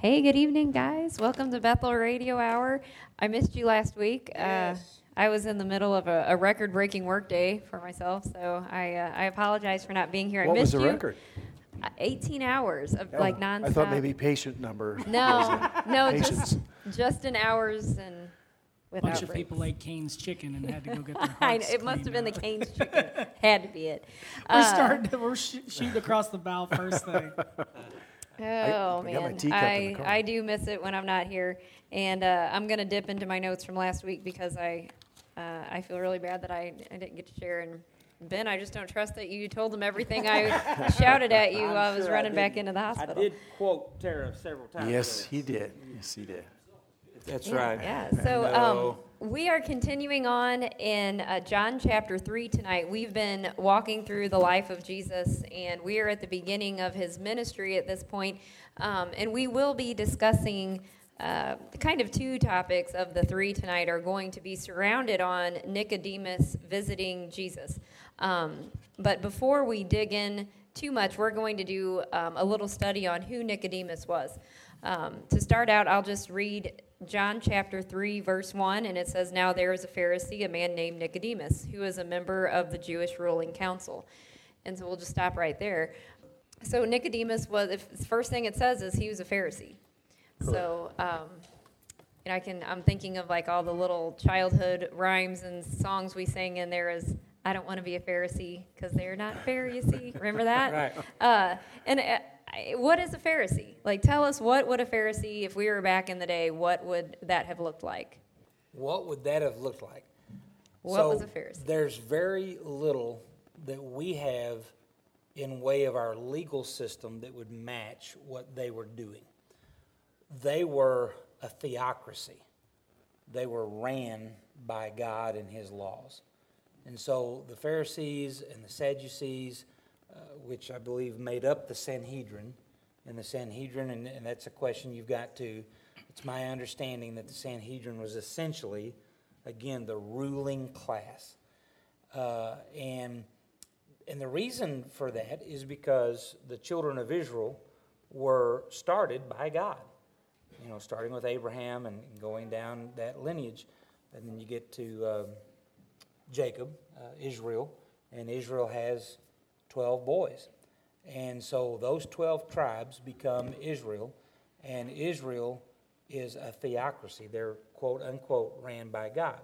Hey, good evening, guys. Welcome to Bethel Radio Hour. I missed you last week. Uh, I was in the middle of a, a record-breaking workday for myself, so I uh, I apologize for not being here. I What was missed the you. record? Uh, 18 hours of like Oh, nonstop. I thought maybe patient number. No, no, Patience. just just in hours and A without bunch of people ate Cane's chicken and had to go get their I hearts know, it must have been the Cane's chicken. Had to be it. out. We're Uh, starting. We're sh- shooting across the bow first thing. Oh I man, I the car. I do miss it when I'm not here, and uh, I'm gonna dip into my notes from last week because I uh, I feel really bad that I, I didn't get to share. And Ben, I just don't trust that you told him everything I shouted at you I'm while I was sure I running back into the hospital. I did quote Tara several times. Yes, he did. Yes, he did. That's Yeah, right. Yeah. So No. um, we are continuing on in uh, John chapter 3 tonight. We've been walking through the life of Jesus, and we are at the beginning of his ministry at this point. Um, and we will be discussing uh, kind of two topics of the three tonight are going to be surrounded on Nicodemus visiting Jesus. Um, but before we dig in too much, we're going to do um, a little study on who Nicodemus was. Um, to start out, I'll just read John chapter 3, verse 1, and it says, Now there is a Pharisee, a man named Nicodemus, who is a member of the Jewish ruling council. And so we'll just stop right there. So Nicodemus was, if, the first thing it says is he was a Pharisee. So, um, and I can, I'm thinking of like all the little childhood rhymes and songs we sang in there is, I don't want to be a Pharisee because they're not Pharisee. Remember that? Right. Uh, and uh, what is a Pharisee? Like, tell us what would a Pharisee, if we were back in the day, what would that have looked like? What would that have looked like? What So, was a Pharisee? There's very little that we have in way of our legal system that would match what they were doing. They were a theocracy. They were ran by God and His laws. And so the Pharisees and the Sadducees, which I believe made up the Sanhedrin, and the Sanhedrin, and, and that's a question you've got to. It's my understanding that the Sanhedrin was essentially, again, the ruling class. Uh, and, and the reason for that is because the children of Israel were started by God. You know, starting with Abraham and going down that lineage. And then you get to um, Jacob, uh, Israel, and Israel has 12 boys. And so those 12 tribes become Israel, and Israel is a theocracy. They're quote unquote ran by God.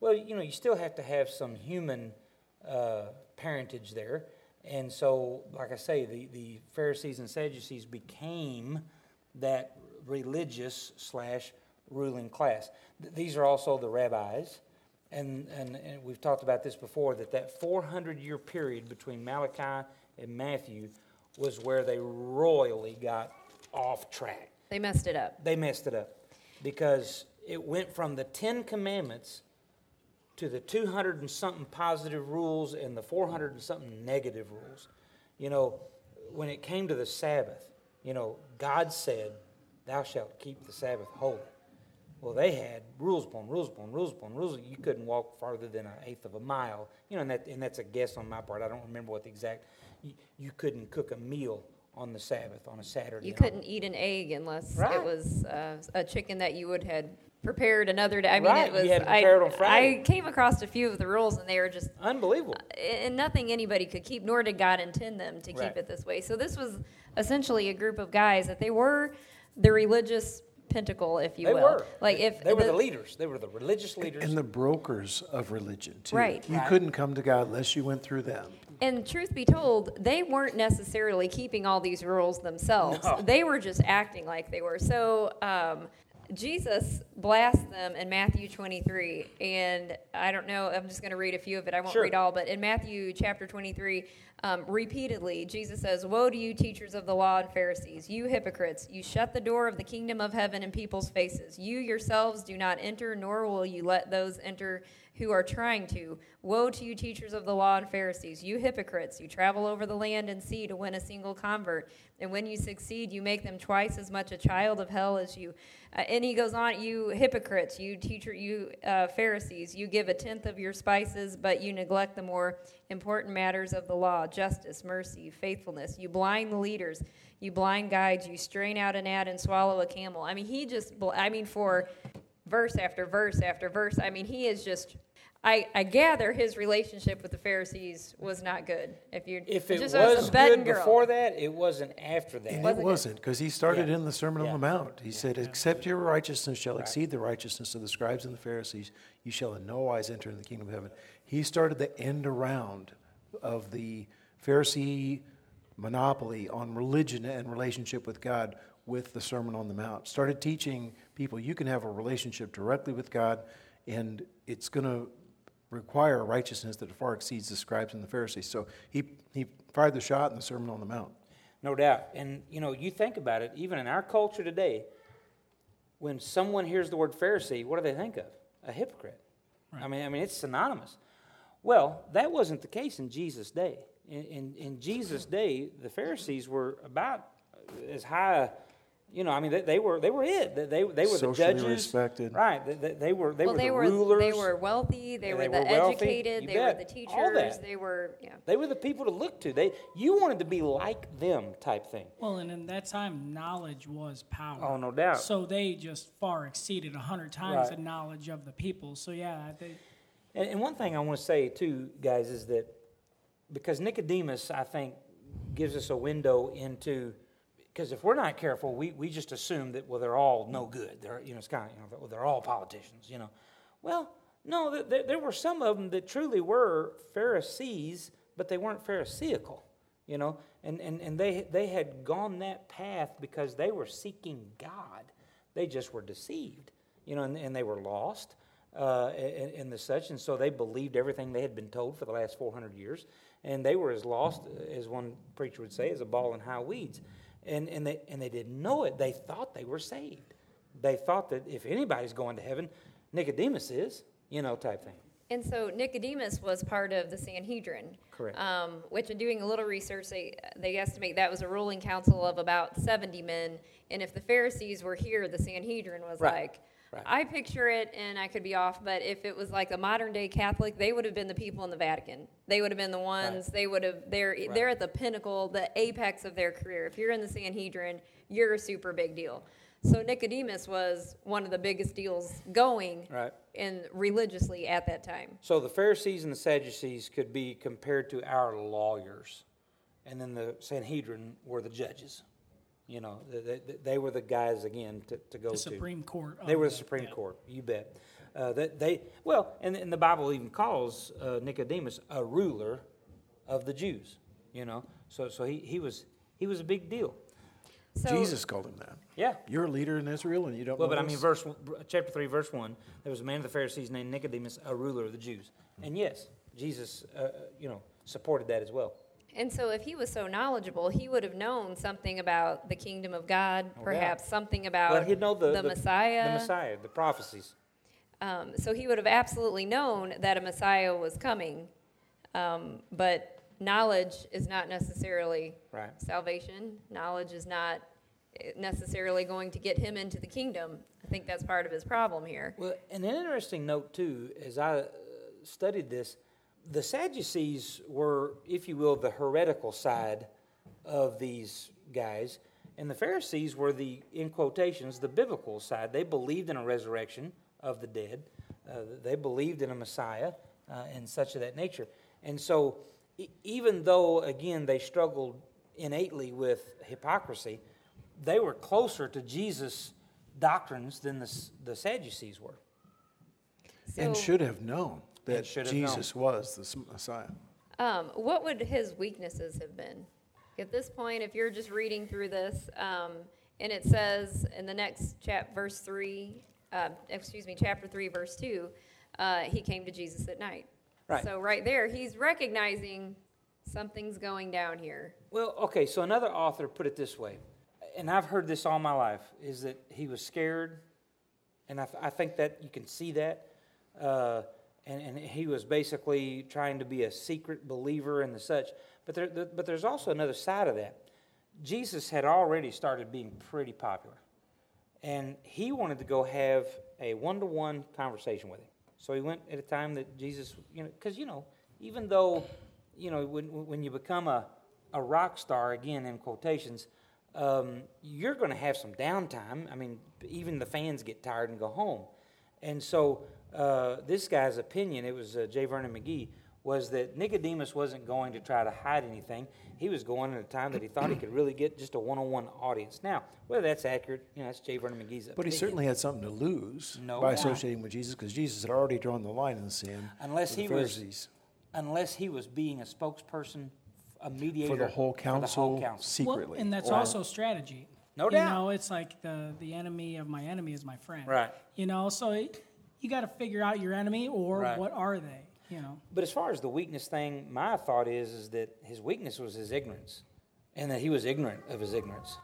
Well, you know, you still have to have some human uh, parentage there. And so, like I say, the, the Pharisees and Sadducees became that religious slash ruling class. Th- These are also the rabbis. And, and, and we've talked about this before that that 400 year period between Malachi and Matthew was where they royally got off track. They messed it up. They messed it up because it went from the Ten Commandments to the 200 and something positive rules and the 400 and something negative rules. You know, when it came to the Sabbath, you know, God said, Thou shalt keep the Sabbath holy. Well, they had rules upon rules upon rules upon rules. You couldn't walk farther than an eighth of a mile. You know, and, that, and that's a guess on my part. I don't remember what the exact. You, you couldn't cook a meal on the Sabbath on a Saturday. You couldn't eat an egg unless it was uh, a chicken that you would had prepared another day. I mean, Right, it you was. had to I, on Friday. I came across a few of the rules, and they were just Unbelievable. and nothing anybody could keep, nor did God intend them to keep Right. it this way. So this was essentially a group of guys that they were the religious pentacle, if you They will. were. Like if they were the leaders. They were the religious leaders. And the brokers of religion, too. Right. You couldn't come to God unless you went through them. And truth be told, they weren't necessarily keeping all these rules themselves. No. They were just acting like they were. So um, Jesus blasts them in Matthew 23. And I don't know, I'm just going to read a few of it. I won't Sure. read all, but in Matthew chapter 23, um, repeatedly, Jesus says, Woe to you, teachers of the law and Pharisees, you hypocrites! You shut the door of the kingdom of heaven in people's faces. You yourselves do not enter, nor will you let those enter who are trying to. Woe to you, teachers of the law and Pharisees, you hypocrites! You travel over the land and sea to win a single convert, and when you succeed, you make them twice as much a child of hell as you. Uh, and he goes on, you hypocrites, you teacher, you uh, Pharisees, you give a tenth of your spices, but you neglect the more important matters of the law: justice, mercy, faithfulness. You blind the leaders, you blind guides, you strain out an ad and swallow a camel. I mean, he just, I mean, for verse after verse after verse. I mean, he is just I, I gather his relationship with the Pharisees was not good. If you If it just was a betting good girl. before that, it wasn't after that. And it it? wasn't, because he started Yeah. in the Sermon Yeah. on the Mount. He said, Except your righteousness shall exceed the righteousness of the scribes and the Pharisees, you shall in no wise enter into the kingdom of heaven. He started the end around of the Pharisee monopoly on religion and relationship with God with the Sermon on the Mount. Started teaching people you can have a relationship directly with God, and it's going to require a righteousness that far exceeds the scribes and the Pharisees. So he, he fired the shot in the Sermon on the Mount. No doubt. And, you know, you think about it, even in our culture today, when someone hears the word Pharisee, what do they think of? A hypocrite. I mean, I mean, it's synonymous. Well, that wasn't the case in Jesus' day. In, in, in Jesus' day, the Pharisees were about as high, you know, I mean, they, they were they were it. They, they, they were the judges. respected. Right. They, they, they were they well, were they the were rulers. they were wealthy. They Yeah, were the were educated. You they were bet. the All that. teachers. They were yeah. They were the people to look to. They you wanted to be like them type thing. Well, and in that time, knowledge was power. Oh, no doubt. So they just far exceeded a hundred times Right. the knowledge of the people. So yeah, they, And, and one thing I want to say too, guys, is that because Nicodemus, I think, gives us a window into because if we're not careful, we, we just assume that well they're all no good. They're you know it's kind of you know they're all politicians. You know, well no, th- there, there were some of them that truly were Pharisees, but they weren't Pharisaical. You know, and, and, and they they had gone that path because they were seeking God. They just were deceived. You know, and, and they were lost uh, in the such, and so they believed everything they had been told for the last 400 years, and they were as lost, as one preacher would say, as a ball in high weeds. And, and, they, and they didn't know it. They thought they were saved. They thought that if anybody's going to heaven, Nicodemus is, you know, type thing. And so Nicodemus was part of the Sanhedrin. Correct. Um, which, in doing a little research, they, they estimate that was a ruling council of about 70 men. And if the Pharisees were here, the Sanhedrin was Right. like, Right. I picture it, and I could be off, but if it was like a modern day Catholic, they would have been the people in the Vatican. They would have been the ones. They would have. They're they're at the pinnacle, the apex of their career. If you're in the Sanhedrin, you're a super big deal. So Nicodemus was one of the biggest deals going, Right. and religiously at that time. So the Pharisees and the Sadducees could be compared to our lawyers, and then the Sanhedrin were the judges. You know, they, they, they were the guys again to, to go the to. Supreme Court. They were the Supreme yeah. Court. You bet. Uh, that they well, and, and the Bible even calls uh, Nicodemus a ruler of the Jews. You know, so so he, he was he was a big deal. So, Jesus called him that. Yeah. You're a leader in Israel and you don't Well, know but I mean, verse chapter three, verse one. There was a man of the Pharisees named Nicodemus, a ruler of the Jews, and yes, Jesus, uh, uh, you know, supported that as well. And so, if he was so knowledgeable, he would have known something about the kingdom of God, doubt. perhaps something about Well, he'd know the, the, Messiah. the Messiah, the prophecies. Um, so he would have absolutely known that a Messiah was coming. Um, but knowledge is not necessarily Right. salvation. Knowledge is not necessarily going to get him into the kingdom. I think that's part of his problem here. Well, and an interesting note too, as I uh, studied this, the Sadducees were, if you will, the heretical side of these guys, and the Pharisees were the, in quotations, the biblical side. They believed in a resurrection of the dead. Uh, they believed in a Messiah uh, and such of that nature. And so, e- even though again they struggled innately with hypocrisy, they were closer to Jesus' doctrines than the, the Sadducees were. and should have known that should have Jesus was the Messiah. Um, what would his weaknesses have been? At this point, if you're just reading through this, um, and it says in the next chap, verse three, uh, excuse me, chapter three, verse two, uh, he came to Jesus at night. Right. So right there, he's recognizing something's going down here. Well, okay, so another author put it this way, and I've heard this all my life, is that he was scared, and I, th- I think that you can see that. Uh, and, and he was basically trying to be a secret believer and the such. But, there, the, but there's also another side of that. Jesus had already started being pretty popular, and he wanted to go have a one to one conversation with him. So he went at a time that Jesus, you know, because, you know, even though, you know, when, when you become a, a rock star, again, in quotations, um, you're going to have some downtime. I mean, even the fans get tired and go home. And so uh, this guy's opinion, it was uh, J. Vernon McGee, was that Nicodemus wasn't going to try to hide anything. He was going at a time that he thought he could really get just a one-on-one audience. Now, whether that's accurate, you know, that's J. Vernon McGee's opinion. But he certainly had something to lose No by doubt. associating with Jesus because Jesus had already drawn the line in the sand. Unless with the he was- unless he was being a spokesperson, a mediator for the whole for the council, whole council. secretly. Well, and that's Right. also strategy. No doubt. you know, it's like the the enemy of my enemy is my friend. Right. You know, so it, you got to figure out your enemy or Right. what are they. You know. But as far as the weakness thing, my thought is is that his weakness was his ignorance, and that he was ignorant of his ignorance.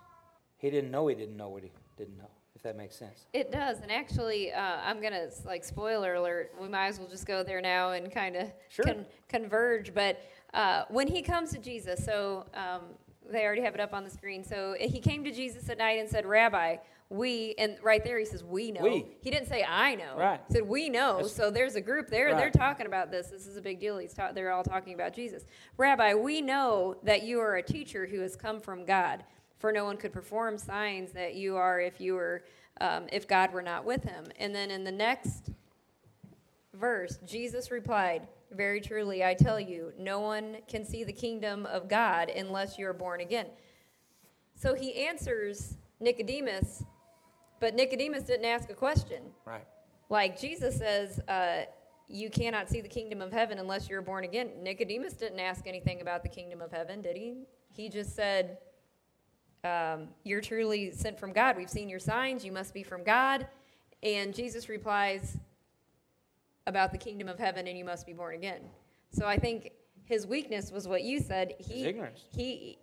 He didn't know he didn't know what he didn't know. If that makes sense. It does, and actually, uh, I'm gonna like spoiler alert. We might as well just go there now and kind of Sure. con- converge. But uh, when he comes to Jesus, so um, they already have it up on the screen. So he came to Jesus at night and said, "Rabbi, we," and right there he says, "We know." We. He didn't say, "I know." Right. He said, "We know." That's- so there's a group there. They're talking about this. This is a big deal. He's ta- they're all talking about Jesus. Rabbi, we know that you are a teacher who has come from God. For no one could perform signs that you are if you were, um, if God were not with him. And then in the next verse, Jesus replied, Very truly, I tell you, no one can see the kingdom of God unless you are born again. So he answers Nicodemus, but Nicodemus didn't ask a question. Right. Like Jesus says, uh, you cannot see the kingdom of heaven unless you're born again. Nicodemus didn't ask anything about the kingdom of heaven, did he? He just said, um, You're truly sent from God. We've seen your signs. You must be from God. And Jesus replies about the kingdom of heaven, and you must be born again. So I think his weakness was what you said. He, His ignorance. He,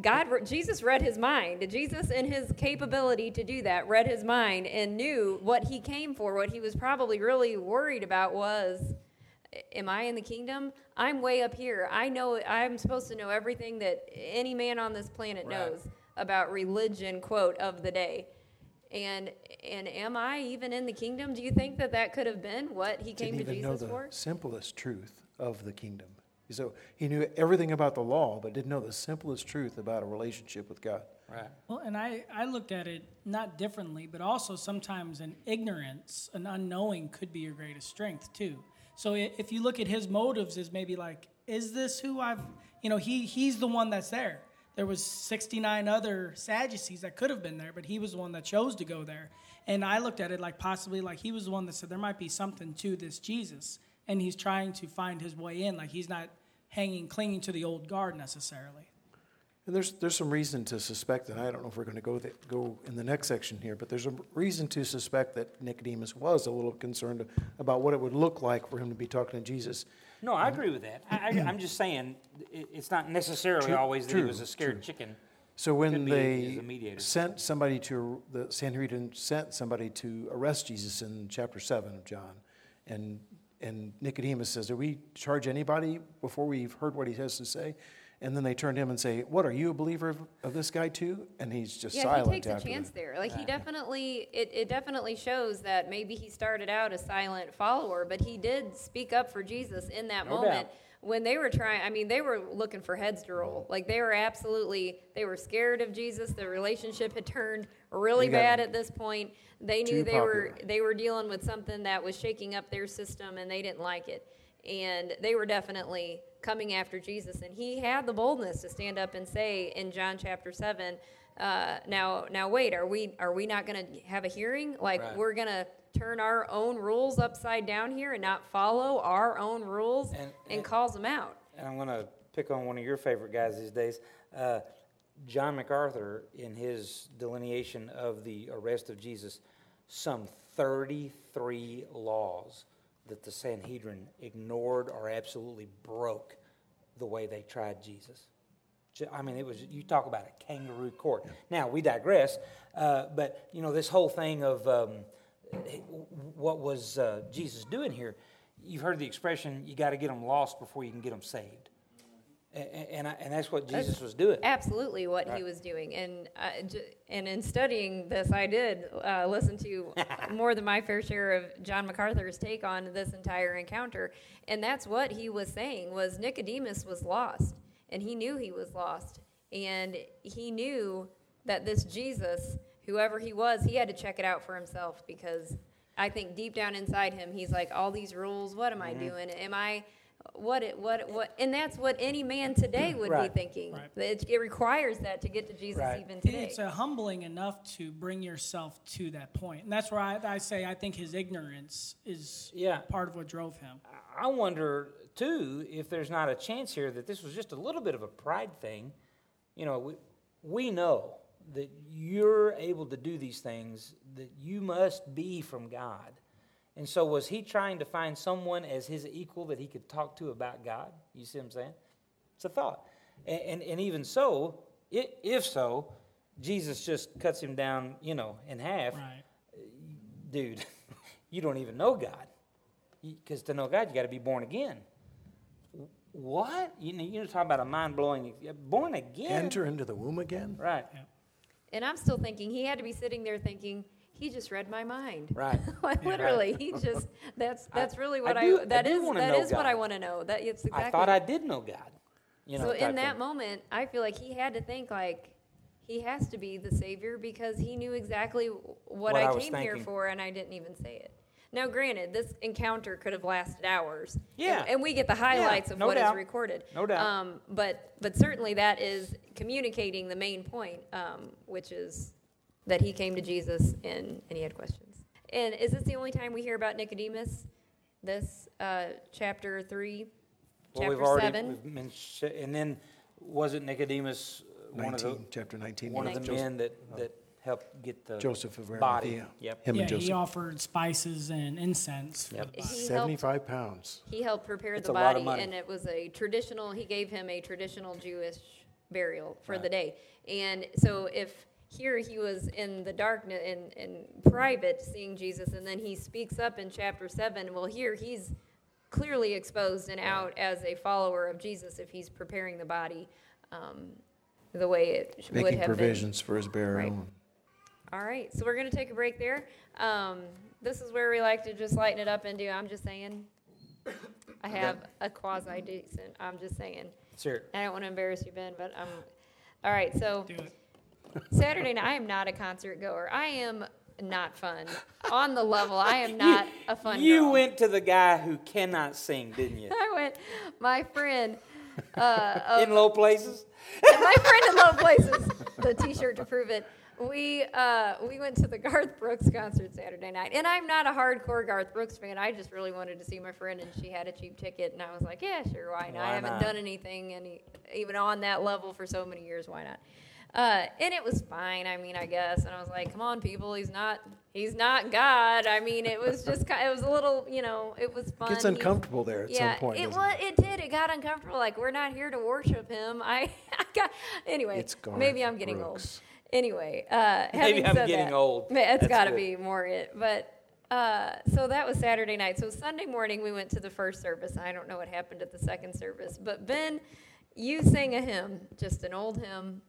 God, Jesus read his mind. Jesus, in his capability to do that, read his mind and knew what he came for. What he was probably really worried about was, am I in the kingdom? I'm way up here. I know. I'm supposed to know everything that any man on this planet Right. knows about religion. Quote of the day. And and am I even in the kingdom? Do you think that that could have been what he came didn't to Jesus the for? simplest truth of the kingdom. So he knew everything about the law, but didn't know the simplest truth about a relationship with God. Right. Well, and I, I looked at it not differently, but also sometimes an ignorance, an unknowing could be your greatest strength too. So if you look at his motives as maybe like, is this who I've, you know, he, he's the one that's there. There was 69 other Sadducees that could have been there, but he was the one that chose to go there. And I looked at it like possibly like he was the one that said there might be something to this Jesus, and he's trying to find his way in. Like he's not hanging, clinging to the old guard necessarily. And there's, there's some reason to suspect, that I don't know if we're going to go, th- go in the next section here, but there's a reason to suspect that Nicodemus was a little concerned about what it would look like for him to be talking to Jesus. No, I agree with that. I, I, I'm just saying it's not necessarily True, always that he true, was a scared chicken. So when they as a mediator. sent somebody to, the Sanhedrin sent somebody to arrest Jesus in chapter 7 of John, and, and Nicodemus says, Do we charge anybody before we've heard what he has to say? And then they turn to him and say, What, are you a believer of, of this guy too? And he's just Yeah, silent he takes a chance that. there. Like he definitely, it, it definitely shows that maybe he started out a silent follower, but he did speak up for Jesus in that No moment doubt. when they were trying. I mean, they were looking for heads to roll. Like they were absolutely, they were scared of Jesus. The relationship had turned really bad at this point. They knew they were they were dealing with something that was shaking up their system, and they didn't like it. And they were definitely coming after Jesus, and he had the boldness to stand up and say in John chapter seven, uh, "Now, now wait, are we are we not going to have a hearing? Like Right. we're going to turn our own rules upside down here and not follow our own rules?" And- And, and- calls them out. and I'm going to pick on one of your favorite guys these days. Uh, John MacArthur, in his delineation of the arrest of Jesus, some 33 laws that the Sanhedrin ignored or absolutely broke the way they tried Jesus. I mean, it was, you talk about a kangaroo court. Now, we digress, uh, but, you know, this whole thing of um, what was uh, Jesus doing here? you've heard the expression, you got to get them lost before you can get them saved. And, and, I, and that's what Jesus was doing. absolutely what he was doing. And uh, j- and in studying this, I did uh, listen to more than my fair share of John MacArthur's take on this entire encounter. And that's what he was saying was Nicodemus was lost, and he knew he was lost, and he knew that this Jesus, whoever he was, he had to check it out for himself because I think deep down inside him, he's like, all these rules, what am I doing? Am I what it what what and that's what any man today would Right. be thinking Right. it, it requires that to get to jesus Right. even today It's a humbling enough to bring yourself to that. And that's where I, I say I think his ignorance is Yeah. part of what drove him. I wonder too if there's not a chance here that this was just a little bit of a pride thing. You know, we, we know that you're able to do these things, that you must be from God. And so, was he trying to find someone as his equal that he could talk to about God? You see what I'm saying? It's a thought. And, and, and even so, i if so, Jesus just cuts him down, you know, in half. Right. Dude, you don't even know God. Because to know God, you got to be born again. What? You know, you talk about a mind blowing. Born again? Enter into the womb again? Right, and i'm still thinking he had to be sitting there thinking he just read my mind right. Like, literally he just that's that's really what I i, do- I that do is that is what i want to know that it's exactly I thought I did know God. You know, so in that thing. moment i feel like he had to think like he has to be the savior because he knew exactly what, What I I came here for and i didn't even say it now granted this encounter could have lasted hours Yeah. and, and we get the highlights of no what is doubt. recorded No doubt. um, but but certainly that is communicating the main point um, which is that he came to jesus and, and he had questions and is this the only time we hear about nicodemus this uh, chapter 3 well, chapter we've already, 7 we've mentioned, and then wasn't Nicodemus uh, one of the 19, chapter 19. one yeah, of the Joseph, men that, that helped get the Joseph of body? Yep. Him yeah, and Joseph. he offered spices and incense. for Yep. the body. he helped 75 pounds. He helped prepare It's the a lot of body, money. and it was a traditional. He gave him a traditional Jewish burial for the day, and so if here he was in the darkness in in private seeing Jesus, and then he speaks up in chapter seven. Well, here he's clearly exposed and out as a follower of Jesus if he's preparing the body um, the way it sh- would Making have been. provisions for his burial. Right. All right, so we're going to take a break there. Um, this is where we like to just lighten it up and do. I'm just saying. I have a quasi decent. I'm just saying. Sure. I don't want to embarrass you, Ben, but I'm. All right, so Do it. Saturday night, I am not a concert goer. I am not fun on the level. I am not a fun. You girl. went to the guy who cannot sing, didn't you? I went. My friend. Uh, In low places? my friend in low places, the T-shirt to prove it. We uh, we went to the Garth Brooks concert Saturday night, and I'm not a hardcore Garth Brooks fan. I just really wanted to see my friend, and she had a cheap ticket, and I was like, yeah, sure, why not? Why I haven't not? done anything any even on that level for so many years. Why not? Uh, and it was fine. I mean, I guess. And I was like, come on, people, he's not he's not God. I mean, it was just ki- it was a little, you know, it was fun. Gets He- uncomfortable there at yeah, some point. it doesn't was. It did. It got uncomfortable. Like we're not here to worship him. I, I got. Anyway, It's Garth maybe I'm getting Brooks. old. Anyway, uh, Maybe having I'm said getting that, old. ma- It's That's got to be more it. But uh, so that was Saturday night. So Sunday morning we went to the first service. I don't know what happened at the second service, but Ben, you sang a hymn, just an old hymn.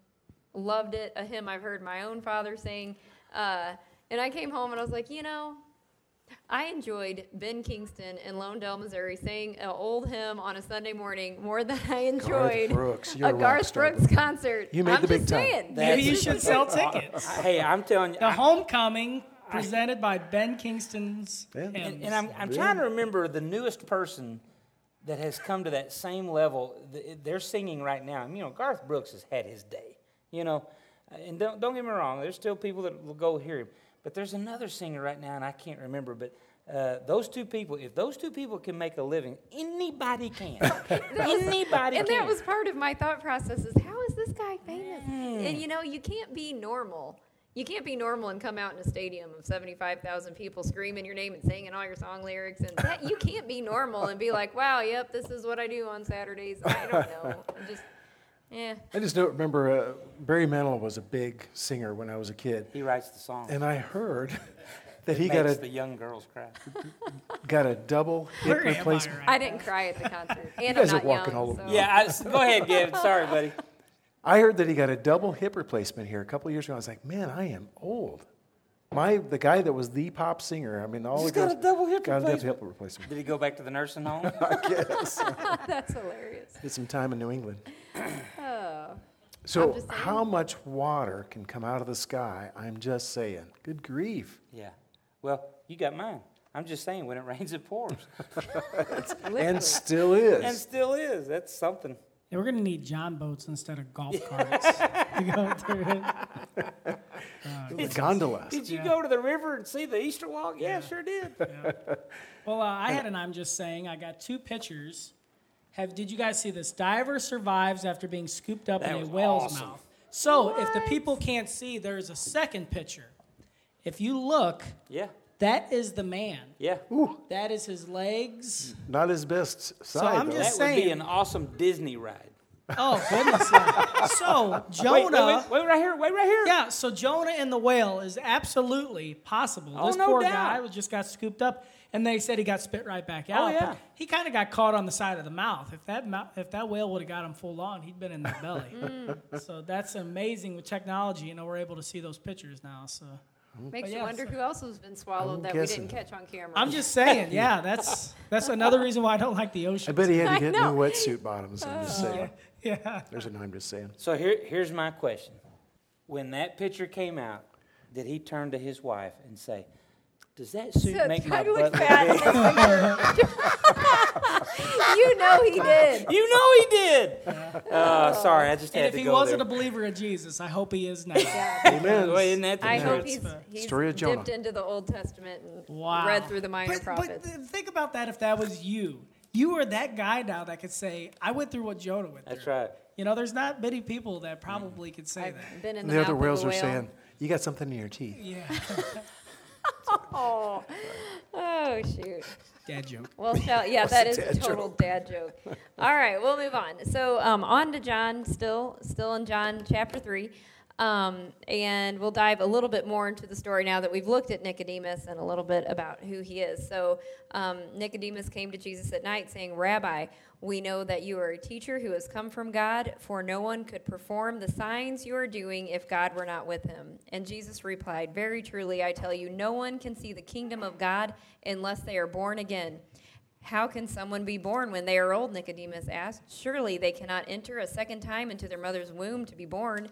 Loved it. A hymn I've heard my own father sing. Uh, and I came home and I was like, you know, I enjoyed Ben Kingston in Lonedell, Missouri, saying an old hymn on a Sunday morning more than I enjoyed Garth Brooks, you're a a rock Garth star. Brooks concert. You made I'm the big just time. Maybe you should sell tickets. Hey, I'm telling you. The I- homecoming presented by Ben Kingston's Yeah. And, and I'm, I'm trying to remember the newest person that has come to that same level. They're singing right now. You know, Garth Brooks has had his day. You know, and don't, don't get me wrong. There's still people that will go hear him. But there's another singer right now, and I can't remember. But uh, those two people, if those two people can make a living, anybody can. anybody and can. that was part of my thought process is how is this guy famous? Hmm. And you know, you can't be normal. You can't be normal and come out in a stadium of 75,000 people screaming your name and singing all your song lyrics. And that, you can't be normal and be like, wow, yep, this is what I do on Saturdays. I don't know. I'm just, yeah. I just don't remember uh, Barry Manilow was a big singer when I was a kid. he writes the song. And I heard that he It got a the young girls cry. got a double hip Where am I replacement. right I didn't cry at the concert. And guys I'm are walking young, all over- so- Yeah, I, go ahead, Gavin. Sorry, buddy. I heard that he got a double hip replacement here a couple years ago. I was like, man, I am old. My the guy that was the pop singer. I mean, all He's the got girls a double hip got a double hip replacement. Did he go back to the nursing home? I guess. That's hilarious. Did some time in New England. So, how much water can come out of the sky? I'm just saying. Good grief. yeah. Well, you got mine. I'm just saying, when it rains, it pours, And still is. and still is. That's something. Yeah, we're gonna need John boats instead of golf carts to go through it. Gondolas. Did you Yeah. go to the river and see the Easter log? Yeah, sure did. Well, uh, I had an I'm just saying. I got two pictures. Have did you guys see this? Diver survives after being scooped up That in a whale's awesome. mouth. So if the people can't see, there's a second picture. If you look, Yeah, that is the man. yeah. That is his legs. Not his best side. So I'm though. just- That would be an awesome Disney ride. Oh goodness! So Jonah. wait, wait, wait, right here, wait, right here. Yeah, so Jonah and the whale is absolutely possible. Oh, this no poor doubt. guy was just got scooped up, and they said he got spit right back out. Oh, yeah. He kind of got caught on the side of the mouth. If that mou- if that whale would have got him full on, he'd been in the belly. Mm. so that's amazing with technology. You know, we're able to see those pictures now. So Makes But you wonder so- who else has been swallowed I'm that guessing. we didn't catch on camera. I'm just saying, yeah, that's that's another reason why I don't like the ocean. I bet he had to get new wetsuit bottoms. I'm just saying. yeah. There's an I'm just saying. So here, here's my question: When that picture came out, did he turn to his wife and say, "Does that suit So make my totally butt look fat big?" in this picture. you know he did. You know he did. Uh, sorry, I just had to say that. And if he wasn't there. a believer in Jesus, I hope he is now. Amen. Well, isn't that the I hope truth? he's, he's Story of Jonah. dipped into the Old Testament and Wow. read through the minor but, prophets. But think about that if that was you. You are that guy now that could say, I went through what Jonah went through. That's right. You know, there's not many people that probably could say that. I've been in the, The other of a whales are saying, "You got something in your teeth." Yeah. Oh, oh shoot. Dad joke. Well, shall, yeah, What's that the is a dad total dad joke. All right, we'll move on. So, um, on to John, still, still in John chapter three, um, and we'll dive a little bit more into the story now that we've looked at Nicodemus and a little bit about who he is. So, um, Nicodemus came to Jesus at night, saying, "Rabbi, we know that you are a teacher who has come from God, for no one could perform the signs you are doing if God were not with him." And Jesus replied, "Very truly, I tell you, no one can see the kingdom of God unless they are born again." How can someone be born when they are old? Nicodemus asked. Surely they cannot enter a second time into their mother's womb to be born.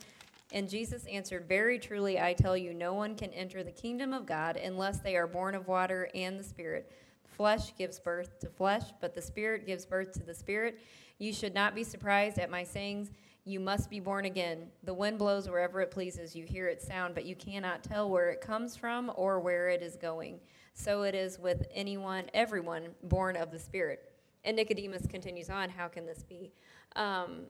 And Jesus answered, Very truly, I tell you, no one can enter the kingdom of God unless they are born of water and the Spirit. Flesh gives birth to flesh, but the Spirit gives birth to the Spirit. You should not be surprised at my sayings. You must be born again. The wind blows wherever it pleases. You hear its sound, but you cannot tell where it comes from or where it is going. So it is with anyone, everyone born of the Spirit. And Nicodemus continues on, How can this be? Um,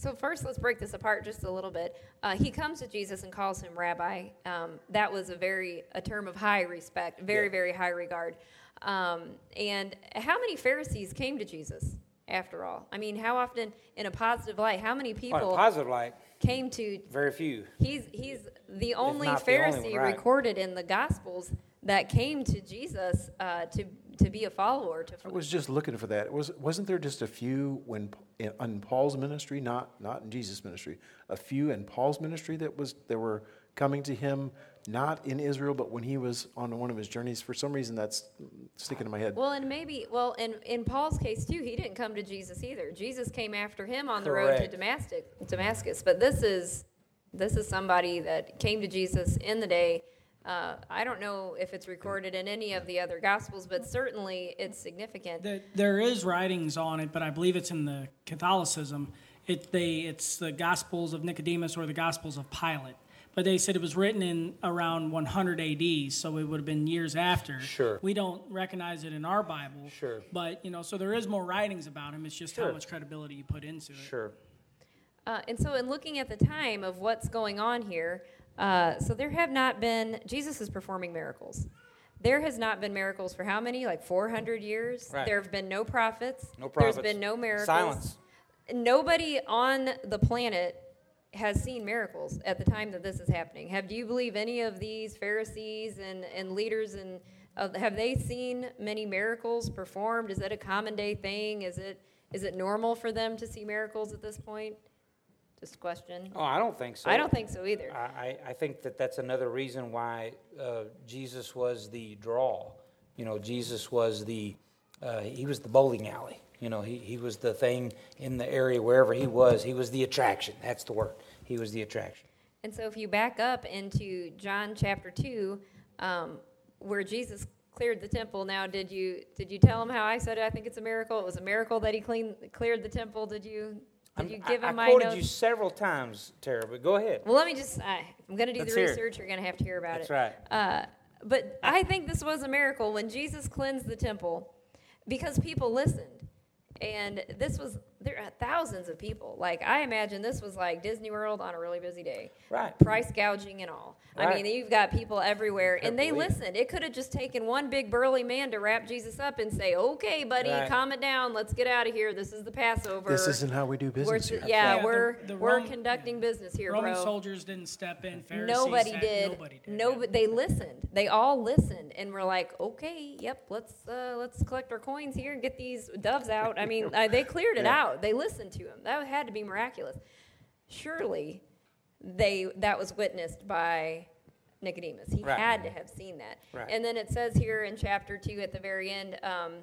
so first, let's break this apart just a little bit. Uh, he comes to Jesus and calls him Rabbi. Um, that was a very a term of high respect, very very high regard. Um, and how many Pharisees came to Jesus? After all, I mean, how often, in a positive light, how many people positive light, came to very few. He's he's the only not the only Pharisee one, right. recorded in the Gospels that came to Jesus uh, to to be a follower. To I was just looking for that. Was wasn't there just a few when in, Paul's ministry, not not in Jesus' ministry, a few in Paul's ministry that was that were coming to him, not in Israel, but when he was on one of his journeys. For some reason, that's sticking in my head. well, and maybe well, in in Paul's case too, he didn't come to Jesus either. Jesus came after him on the road to Damascus. Damascus, but this is this is somebody that came to Jesus in the day. Uh, I don't know if it's recorded in any of the other Gospels, but certainly it's significant. There, there is writings on it, but I believe it's in the Catholicism. It, they, it's the Gospels of Nicodemus or the Gospels of Pilate. But they said it was written in around 100 AD, so it would have been years after. Sure. We don't recognize it in our Bible. Sure. But, you know, so there is more writings about him. It's just Sure. how much credibility you put into it. Sure. Uh, and so, in looking at the time of what's going on here, uh, so there have not been, Jesus is performing miracles. There has not been miracles for how many? Like 400 years? Right. There have been no prophets. No prophets. There's been no miracles. Silence. Nobody on the planet has seen miracles at the time that this is happening. Have do you believe any of these Pharisees and, and leaders and uh, have they seen many miracles performed? Is that a common day thing? Is it is it normal for them to see miracles at this point? Just question. Oh, I don't think so. I don't think so either. I, I think that that's another reason why uh, Jesus was the draw. You know, Jesus was the, uh, he was the bowling alley. You know, he, he was the thing in the area wherever he was. He was the attraction. That's the word. He was the attraction. And so, if you back up into John chapter two, um, where Jesus cleared the temple. Now, did you did you tell him how I said it? I think it's a miracle. It was a miracle that he cleaned cleared the temple. Did you did you give I, him I my quoted notes? you several times, Tara, but go ahead. Well, let me just. I, I'm going to do Let's the research. You're going to have to hear about That's it. That's right. Uh, but I think this was a miracle when Jesus cleansed the temple because people listened. And this was, there are thousands of people. Like, I imagine this was like Disney World on a really busy day. Right. Price gouging and all. I Right. mean, you've got people everywhere. And they believe it. listened. It could have just taken one big burly man to wrap Jesus up and say, okay, buddy, Right. calm it down. Let's get out of here. This is the Passover. This isn't how we do We're, business here. yeah, Yeah, we're, the- the we're Rome- conducting business here, Roman bro. soldiers didn't step in. Pharisees Nobody sat- did. Nobody did. No, yeah. but they listened. They all listened, and were like, "Okay, yep, let's uh, let's collect our coins here and get these doves out." I mean, uh, they cleared it out. They listened to him. That had to be miraculous. Surely, they that was witnessed by Nicodemus. He Right. had to have seen that. Right. And then it says here in chapter two at the very end um,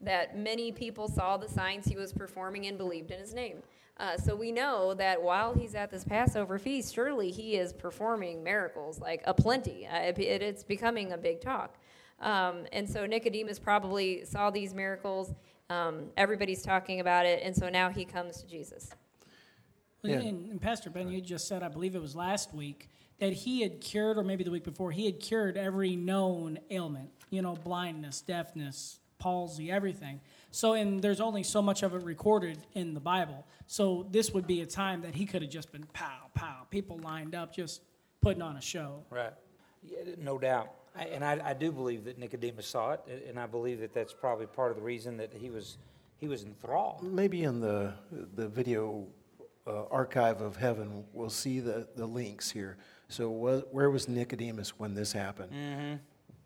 that many people saw the signs he was performing and believed in his name. Uh, so we know that while he's at this Passover feast, surely he is performing miracles like aplenty. Uh, it, it- it's becoming a big talk. Um, and so Nicodemus probably saw these miracles. Um, everybody's talking about it, and so now he comes to Jesus. Yeah. And, and Pastor Ben, you just said, I believe it was last week, that he had cured, or maybe the week before, he had cured every known ailment. You know, blindness, deafness, palsy, everything. So, and there's only so much of it recorded in the Bible. So, this would be a time that he could have just been pow, pow, people lined up, just putting on a show. Right. Yeah, no doubt. I, and I, I do believe that Nicodemus saw it, and I believe that that's probably part of the reason that he was he was enthralled. Maybe in the, the video uh, archive of heaven, we'll see the, the links here. So where was Nicodemus when this happened?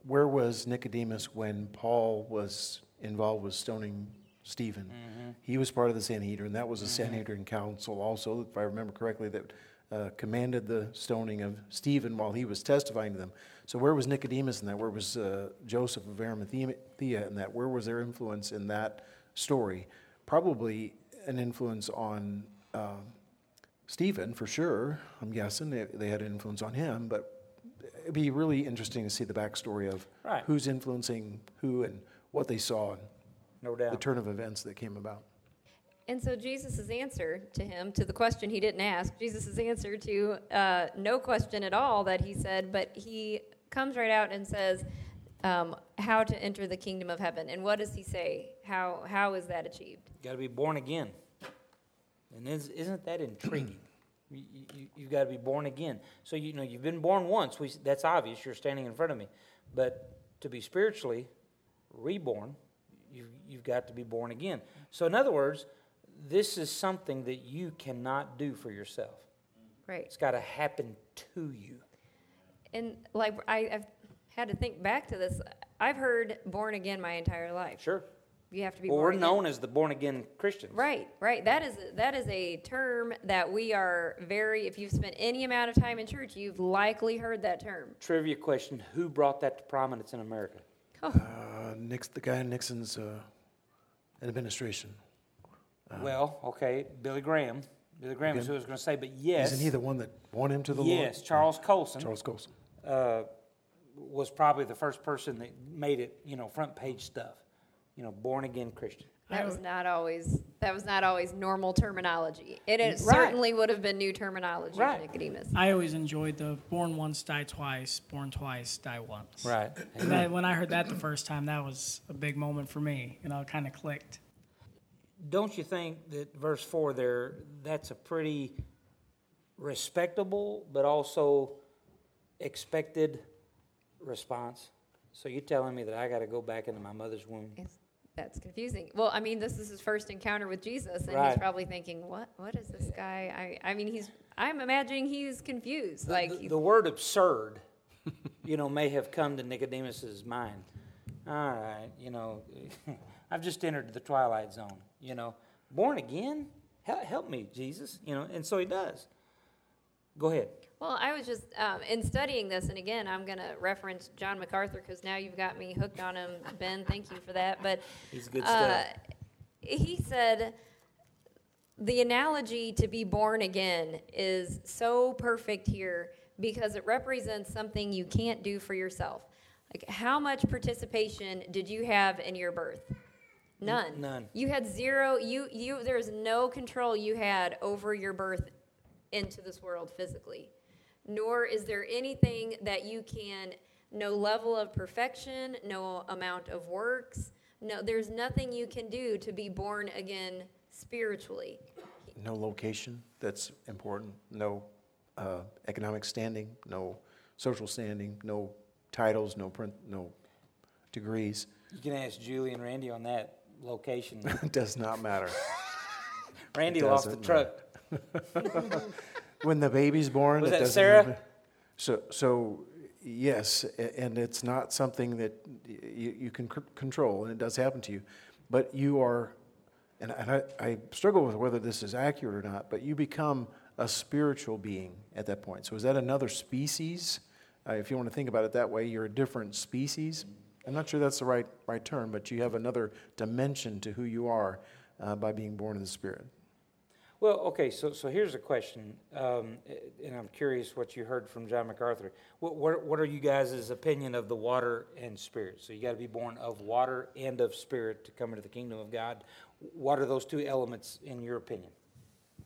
Where was Nicodemus when Paul was involved with stoning Stephen? He was part of the Sanhedrin. That was a Sanhedrin council also, if I remember correctly, that uh, commanded the stoning of Stephen while he was testifying to them. So where was Nicodemus in that? Where was uh, Joseph of Arimathea in that? Where was their influence in that story? Probably an influence on um, Stephen, for sure. I'm guessing they, they had an influence on him, but it'd be really interesting to see the backstory of Right. who's influencing who and what they saw and No the turn of events that came about. And so Jesus' answer to him, to the question he didn't ask, Jesus' answer to uh, no question at all that he said, but he comes right out and says, um, how to enter the kingdom of heaven. And what does he say? How, how is that achieved? Got to be born again. And is, isn't that intriguing? you, you, you've got to be born again. So you know you've been born once. We, that's obvious. You're standing in front of me. But to be spiritually reborn, you've, you've got to be born again. So in other words, this is something that you cannot do for yourself. Right. It's got to happen to you. And like I, I've had to think back to this. I've heard born again my entire life. Sure. You have to be Well, born we're again. known as the born again Christians. Right, right. That is that is a term that we are very. If you've spent any amount of time in church, you've likely heard that term. Trivia question: Who brought that to prominence in America? Uh, Nix, the guy in Nixon's uh, administration. well, okay, Billy Graham. Billy Graham is who I was going to say, but yes, Isn't he the one that won him to the Lord? yes, Charles Colson Charles Colson. uh, was probably the first person that made it, you know, front page stuff. You know, born again Christian. That was not always that was not always normal terminology. It, it Right. certainly would have been new terminology Right. to Nicodemus. I always enjoyed the born once, die twice, born twice, die once. Right. And that, when I heard that the first time, that was a big moment for me. You know, it kind of clicked. Don't you think that verse four there? That's a pretty respectable, but also expected response. So you're telling me that I got to go back into my mother's womb? It's, That's confusing. Well, I mean, this is his first encounter with Jesus, and Right. he's probably thinking, "What? What is this guy?" I, I mean, he's. I'm imagining he's confused. Like, the, the word absurd, you know, may have come to Nicodemus's mind. All right, you know, I've just entered the twilight zone. You know, born again, help, help me, Jesus. You know, and so he does. Go ahead. Well, I was just um, in studying this, and again, I'm going to reference John MacArthur because now you've got me hooked on him, Ben. Thank you for that. But He's good uh, stuff. he said the analogy to be born again is so perfect here because it represents something you can't do for yourself. Like, how much participation did you have in your birth? None. none. You had zero. You you. There's no control you had over your birth into this world physically. Nor is there anything that you can. No level of perfection. No amount of works. No. There's nothing you can do to be born again spiritually. No location that's important, no uh, economic standing, no social standing, no titles, no, print, no degrees. You can ask Julie and Randy on that location. It does not matter. Randy lost the truck. When the baby's born, Was it that doesn't Sarah? matter. So, so yes, and it's not something that you, you can c- control, and it does happen to you. But you are, and, and I, I struggle with whether this is accurate or not. But you become a spiritual being at that point. So is that another species? Uh, if you want to think about it that way, you're a different species. I'm not sure that's the right right term, but you have another dimension to who you are uh, by being born in the Spirit. Well, okay, so, so here's a question, um, and I'm curious what you heard from John MacArthur. What, what, what are you guys' opinion of the water and spirit? So you got to be born of water and of spirit to come into the kingdom of God. What are those two elements in your opinion?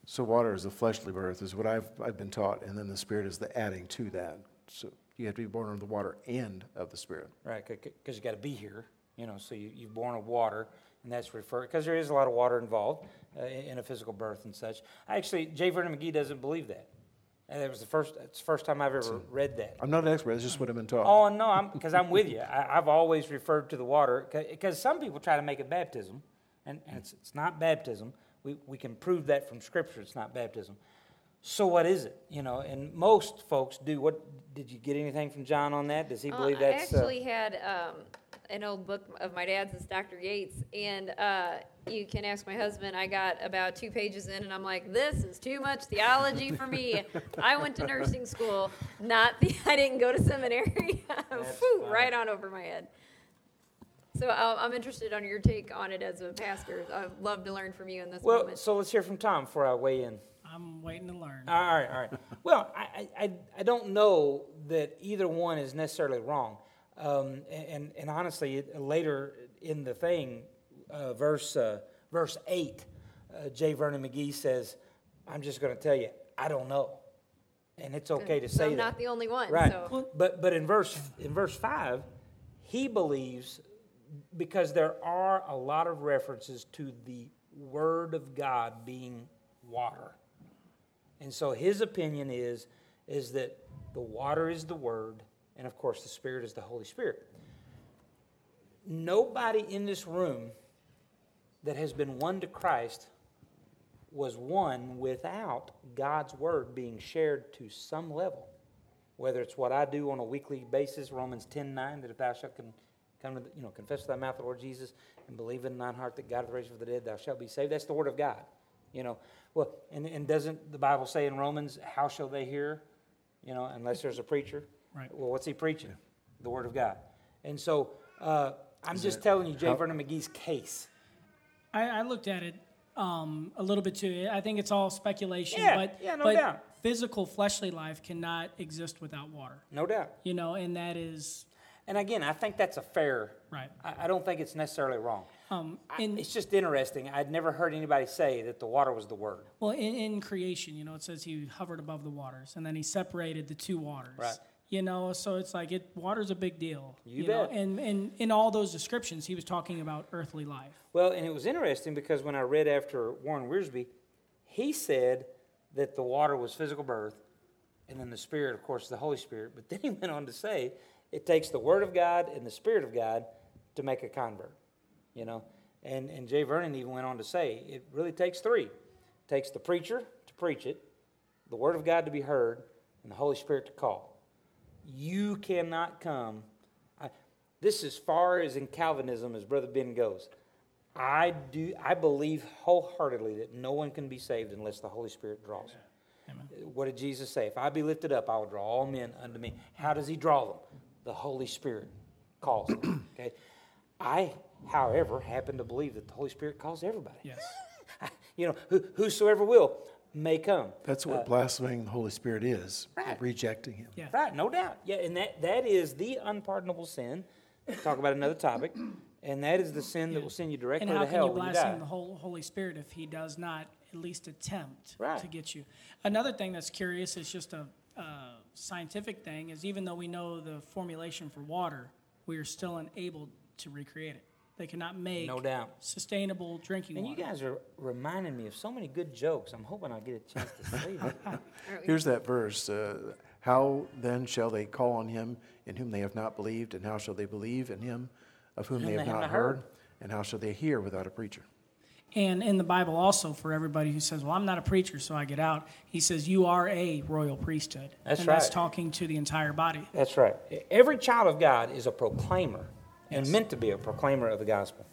So water is the fleshly birth, is what I've, I've been taught, and then the spirit is the adding to that. So you have to be born of the water and of the spirit. Right, because you got to be here, you know, so you, you're born of water, and that's referred, because there is a lot of water involved uh, in in a physical birth and such. Actually, J. Vernon McGee doesn't believe that. And it was the first, it's the first time I've ever read that. I'm not an expert, it's just what I've been taught. Oh no, I'm because I'm with you. I, I've always referred to the water because some people try to make it baptism, and, and it's, it's not baptism. We we can prove that from Scripture. It's not baptism. So what is it? You know, and most folks do. What did you get anything from John on that? Does he Uh, believe I that's? actually had um, an old book of my dad's, it's Dr. Yates, and uh, you can ask my husband. I got about two pages in, and I'm like, "This is too much theology for me." I went to nursing school, not the. I didn't go to seminary. Whew, right on over my head. So uh, I'm interested on your take on it as a pastor. I'd love to learn from you in this well, moment. so let's hear from Tom before I weigh in. I'm waiting to learn. All right, all right. Well, I, I, I don't know that either one is necessarily wrong. Um, and, and honestly, later in the thing, uh, verse, uh, verse 8, uh, J. Vernon McGee says, I'm just going to tell you, I don't know. And it's okay to So say I'm that. not the only one. Right. So. But but in verse in verse five, he believes because there are a lot of references to the word of God being water. And so his opinion is is that the water is the word and of course the spirit is the Holy Spirit. Nobody in this room that has been won to Christ was won without God's word being shared to some level. Whether it's what I do on a weekly basis, Romans 10 9, that if thou shalt con- come to, the, you know, confess thy mouth the Lord Jesus and believe in thine heart that God hath raised from the dead, thou shalt be saved. That's the word of God. You know, well, and, and doesn't the Bible say in Romans, how shall they hear? You know, unless there's a preacher. Right. Well, what's he preaching? The word of God. And so uh, I'm just telling you, Jay how- Vernon McGee's case. I, I looked at it um, a little bit too. I think it's all speculation, Yeah, but, yeah, no but doubt. physical fleshly life cannot exist without water. No doubt. You know, and that is And again, I think that's a fair. Right. I, I don't think it's necessarily wrong. um, I- in it's just interesting. I'd never heard anybody say that the water was the word. well in, in creation. You know, it says he hovered above the waters, and then he separated the two waters. Right. You know, so it's like it. Water's a big deal. You know, bet. and and in all those descriptions, he was talking about earthly life. Well, and it was interesting because when I read after Warren Wiersbe, he said that the water was physical birth, and then the Spirit, of course, the Holy Spirit. But then he went on to say it takes the Word of God and the Spirit of God to make a convert. You know, And, and Jay Vernon even went on to say it really takes three it takes the preacher to preach it, the Word of God to be heard, and the Holy Spirit to call. You cannot come. I, this as far as in Calvinism as Brother Ben goes. I do. I believe wholeheartedly that no one can be saved unless the Holy Spirit draws. Amen. What did Jesus say? If I be lifted up, I will draw all men unto me. How does He draw them? The Holy Spirit calls them. Okay. I, however, happen to believe that the Holy Spirit calls everybody. Yes. you know, who, whosoever will may come. That's what uh, blaspheming the Holy Spirit is. Right. Rejecting Him. Yeah. Right. No doubt. Yeah. And that that is the unpardonable sin. Talk about another topic. And that is the sin that will send you directly to hell. And how can you blaspheme the whole Holy Spirit if He does not at least attempt right. to get you? Another thing that's curious is just a scientific thing is even though we know the formulation for water, we are still unable to recreate it. They cannot make no doubt sustainable drinking and water. you guys are reminding me of so many good jokes. I'm hoping I get a chance to say them. Here's that verse. Uh, how then shall they call on him in whom they have not believed, and how shall they believe in him of whom, they have not heard? heard? And how shall they hear without a preacher? And in the Bible, also, for everybody who says, Well, I'm not a preacher, so I get out, he says, You are a royal priesthood. That's and right. That's talking to the entire body. That's right. Every child of God is a proclaimer and meant to be a proclaimer of the gospel.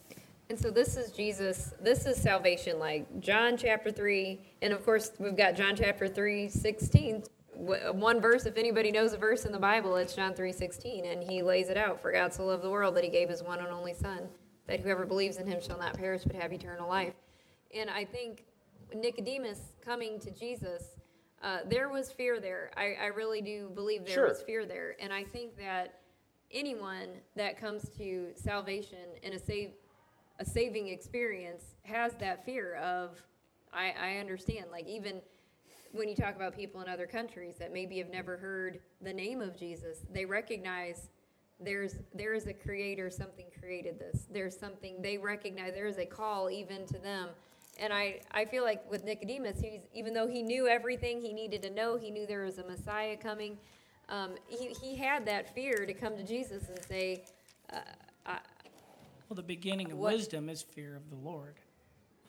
And so this is Jesus, this is salvation, like John chapter 3, and of course we've got John chapter 3, 16. One verse, if anybody knows a verse in the Bible, it's John 3, 16, and he lays it out. For God so loved the world that he gave his one and only Son, that whoever believes in him shall not perish but have eternal life. And I think Nicodemus coming to Jesus, uh, there was fear there. I, I really do believe there sure. was fear there. And I think that anyone that comes to salvation and a save a saving experience has that fear of I, I understand. Like even when you talk about people in other countries that maybe have never heard the name of Jesus they recognize there's there is a creator something created this. There's something they recognize there is a call even to them. And I, I feel like with Nicodemus, he's, even though he knew everything he needed to know, he knew there was a Messiah coming, um, he, he had that fear to come to Jesus and say, uh, I, Well, the beginning of what? wisdom is fear of the Lord.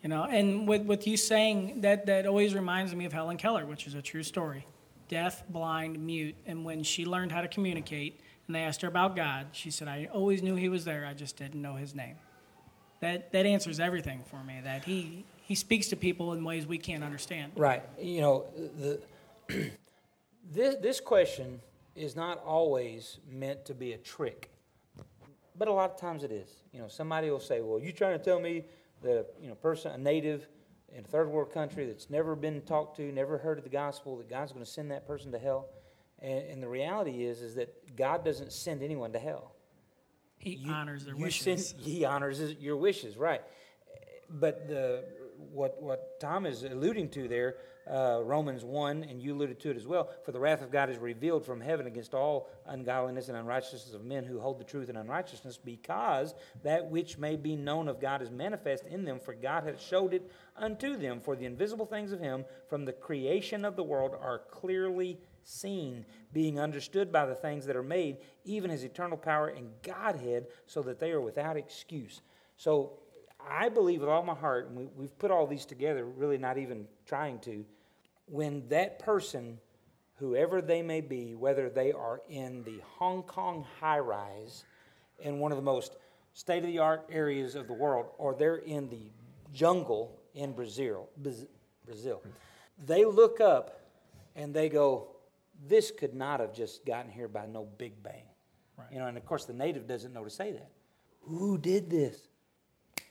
You know, and with, with you saying that, that always reminds me of Helen Keller, which is a true story. Deaf, blind, mute. And when she learned how to communicate and they asked her about God, she said, I always knew He was there, I just didn't know His name. That, that answers everything for me, that He, he speaks to people in ways we can't understand. Right. You know, the, this, this question is not always meant to be a trick, but a lot of times it is. You know, somebody will say, "Well, you trying to tell me that you know person, a native in a third world country that's never been talked to, never heard of the gospel, that God's going to send that person to hell?" And, and, the reality is, is that God doesn't send anyone to hell. He you, honors their wishes. Send, he honors your wishes, right? But the what what Tom is alluding to there uh, Romans 1, and you alluded to it as well. For the wrath of God is revealed from heaven against all ungodliness and unrighteousness of men who hold the truth in unrighteousness, because that which may be known of God is manifest in them, for God hath showed it unto them. For the invisible things of Him from the creation of the world are clearly seen, being understood by the things that are made, even His eternal power and Godhead, so that they are without excuse. So I believe with all my heart, and we, have put all these together, really not even trying to, when that person, whoever they may be, whether they are in the Hong Kong high rise in one of the most state of the art areas of the world, or they're in the jungle in Brazil, Brazil, they look up and they go, This could not have just gotten here by no big bang. Right. You know, and of course the native doesn't know to say that. Who did this?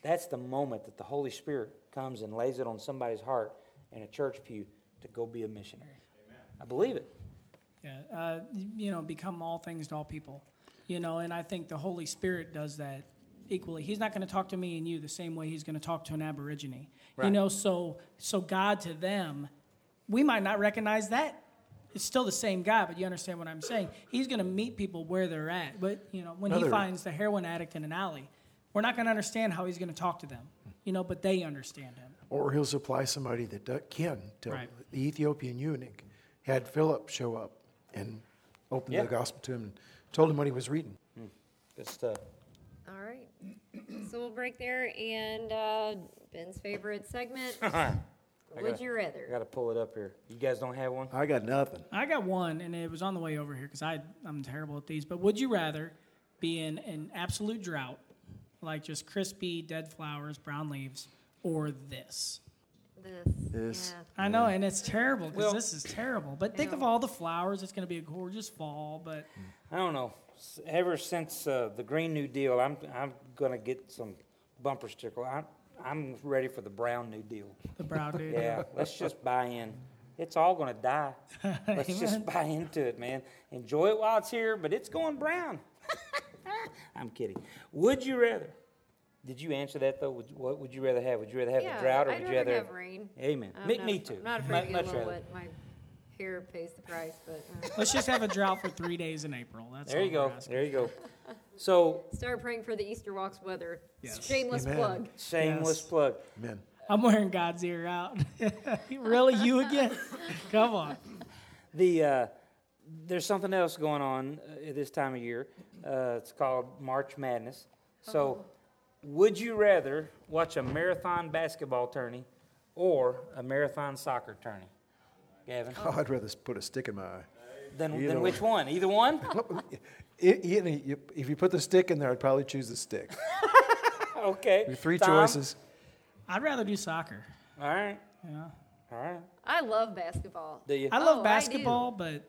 That's the moment that the Holy Spirit comes and lays it on somebody's heart in a church pew to go be a missionary. Amen. I believe it. Yeah, uh, you know, become all things to all people. You know, and I think the Holy Spirit does that equally. He's not going to talk to me and you the same way he's going to talk to an Aborigine. Right. You know, so so God to them, we might not recognize that. It's still the same God, but you understand what I'm saying. He's going to meet people where they're at. But you know, when Another, he finds the heroin addict in an alley, we're not going to understand how he's going to talk to them. You know, but they understand him. Or he'll supply somebody that can. Tell right. The Ethiopian eunuch had Philip show up and open yeah. the gospel to him and told him what he was reading. Mm. Good stuff. All right. so we'll break there, and uh, Ben's favorite segment. Would gotta- you I rather? gotta pull it up here. You guys don't have one? I got nothing. I got one, and it was on the way over here because I'm terrible at these. But would you rather be in an absolute drought, like just crispy dead flowers, brown leaves, or this? This. This. Yeah. I know, and it's terrible because Well- this is terrible. But think of all the flowers. It's going to be a gorgeous fall. But I don't know. Ever since uh, the Green New Deal, I'm I'm gonna get some bumper sticker. I'm I'm ready for the Brown New Deal. the brow Deal. Yeah, let's just buy in. It's all gonna die. Let's just buy into it, man. Enjoy it while it's here, but it's going brown. I'm kidding. Would you rather? Did you answer that though? Would, what would you rather have? Would you rather have yeah, the drought, or I'd would you rather rather? have rain. Amen. I'm me, not, me too. I'm not afraid to much a little rather. wet. My hair pays the price, but uh, Let's just have a drought for three days in April. That's There all you we're go. There you go. So start praying for the Easter walks weather. Yes. Shameless Amen. plug. shameless Yes. plug. Amen. I'm wearing God's ear out. really, you again? Come on. The uh, there's something else going on uh, at this time of year. Uh, it's called March Madness. So, would you rather watch a marathon basketball tourney or a marathon soccer tourney? Gavin, Oh, I'd rather put a stick in my eye. then, either then which one. one? Either one? I- you know, you- if you put the stick in there, I'd probably choose the stick. okay. Your Three Tom? choices. I'd rather do soccer. All right. Yeah. All right. I love basketball. Do you? I love Oh, I do. basketball, but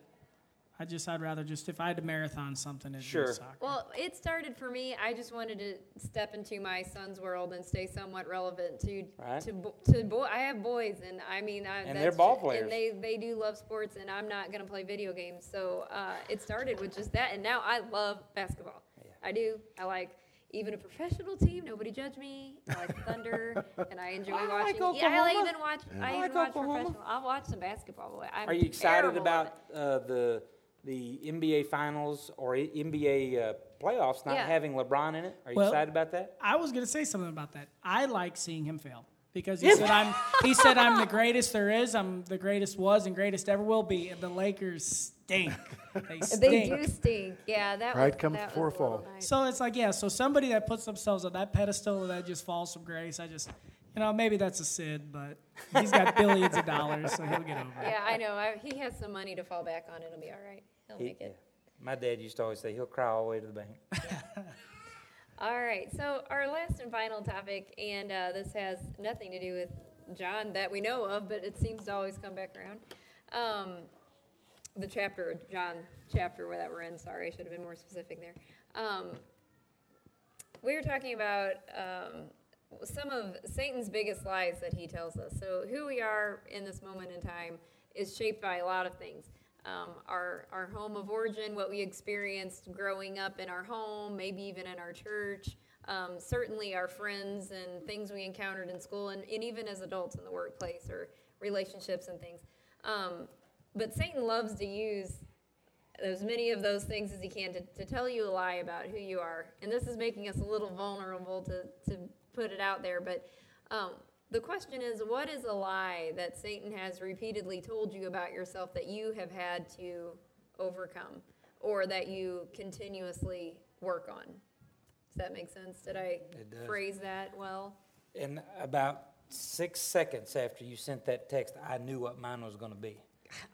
I just I'd rather just if I had to marathon something, it'd Sure. be soccer. Well, it started for me. I just wanted to step into my son's world and stay somewhat relevant to Right. to to boy. I have boys, and I mean, I, And that's they're ball ju- players. and they they do love sports, and I'm not gonna play video games. So uh, it started with just that, and now I love basketball. I do. I like. Even a professional team, nobody judge me. I like the Thunder, and I enjoy I watching. like yeah, I like Oklahoma. even watch. I, I even like watch Oklahoma. professional. I'll watch some basketball. I'm Are you excited about uh, the the NBA Finals or NBA uh, playoffs not Yeah. having LeBron in it? Are you Well- excited about that? I was gonna say something about that. I like seeing him fail because he said I'm he said I'm the greatest there is. I'm the greatest was and greatest ever will be. And the Lakers stink. They stink. They stink. do stink. Yeah, that right was, comes that before was a little fall. nice. So it's like yeah. So somebody that puts themselves on that pedestal that just falls from grace. I just you know maybe that's a Sid, but he's got billions of dollars, so he'll get over it. Yeah, I know. I, he has some money to fall back on. It'll be all right. He'll He- make it. yeah. My dad used to always say he'll cry all the way to the bank. All right. So our last and final topic, and uh, this has nothing to do with John that we know of, but it seems to always come back around. Um, the chapter, John chapter where that we're in. Sorry, I should have been more specific there. Um, we were talking about um, some of Satan's biggest lies that he tells us. So, who we are in this moment in time is shaped by a lot of things. Um, our, our home of origin, what we experienced growing up in our home, maybe even in our church, um, certainly our friends and things we encountered in school, and, and even as adults in the workplace or relationships and things. Um, but Satan loves to use as many of those things as he can to, to tell you a lie about who you are. And this is making us a little vulnerable to, to put it out there. But um, the question is what is a lie that Satan has repeatedly told you about yourself that you have had to overcome or that you continuously work on? Does that make sense? Did I phrase that well? And about six seconds after you sent that text, I knew what mine was going to be.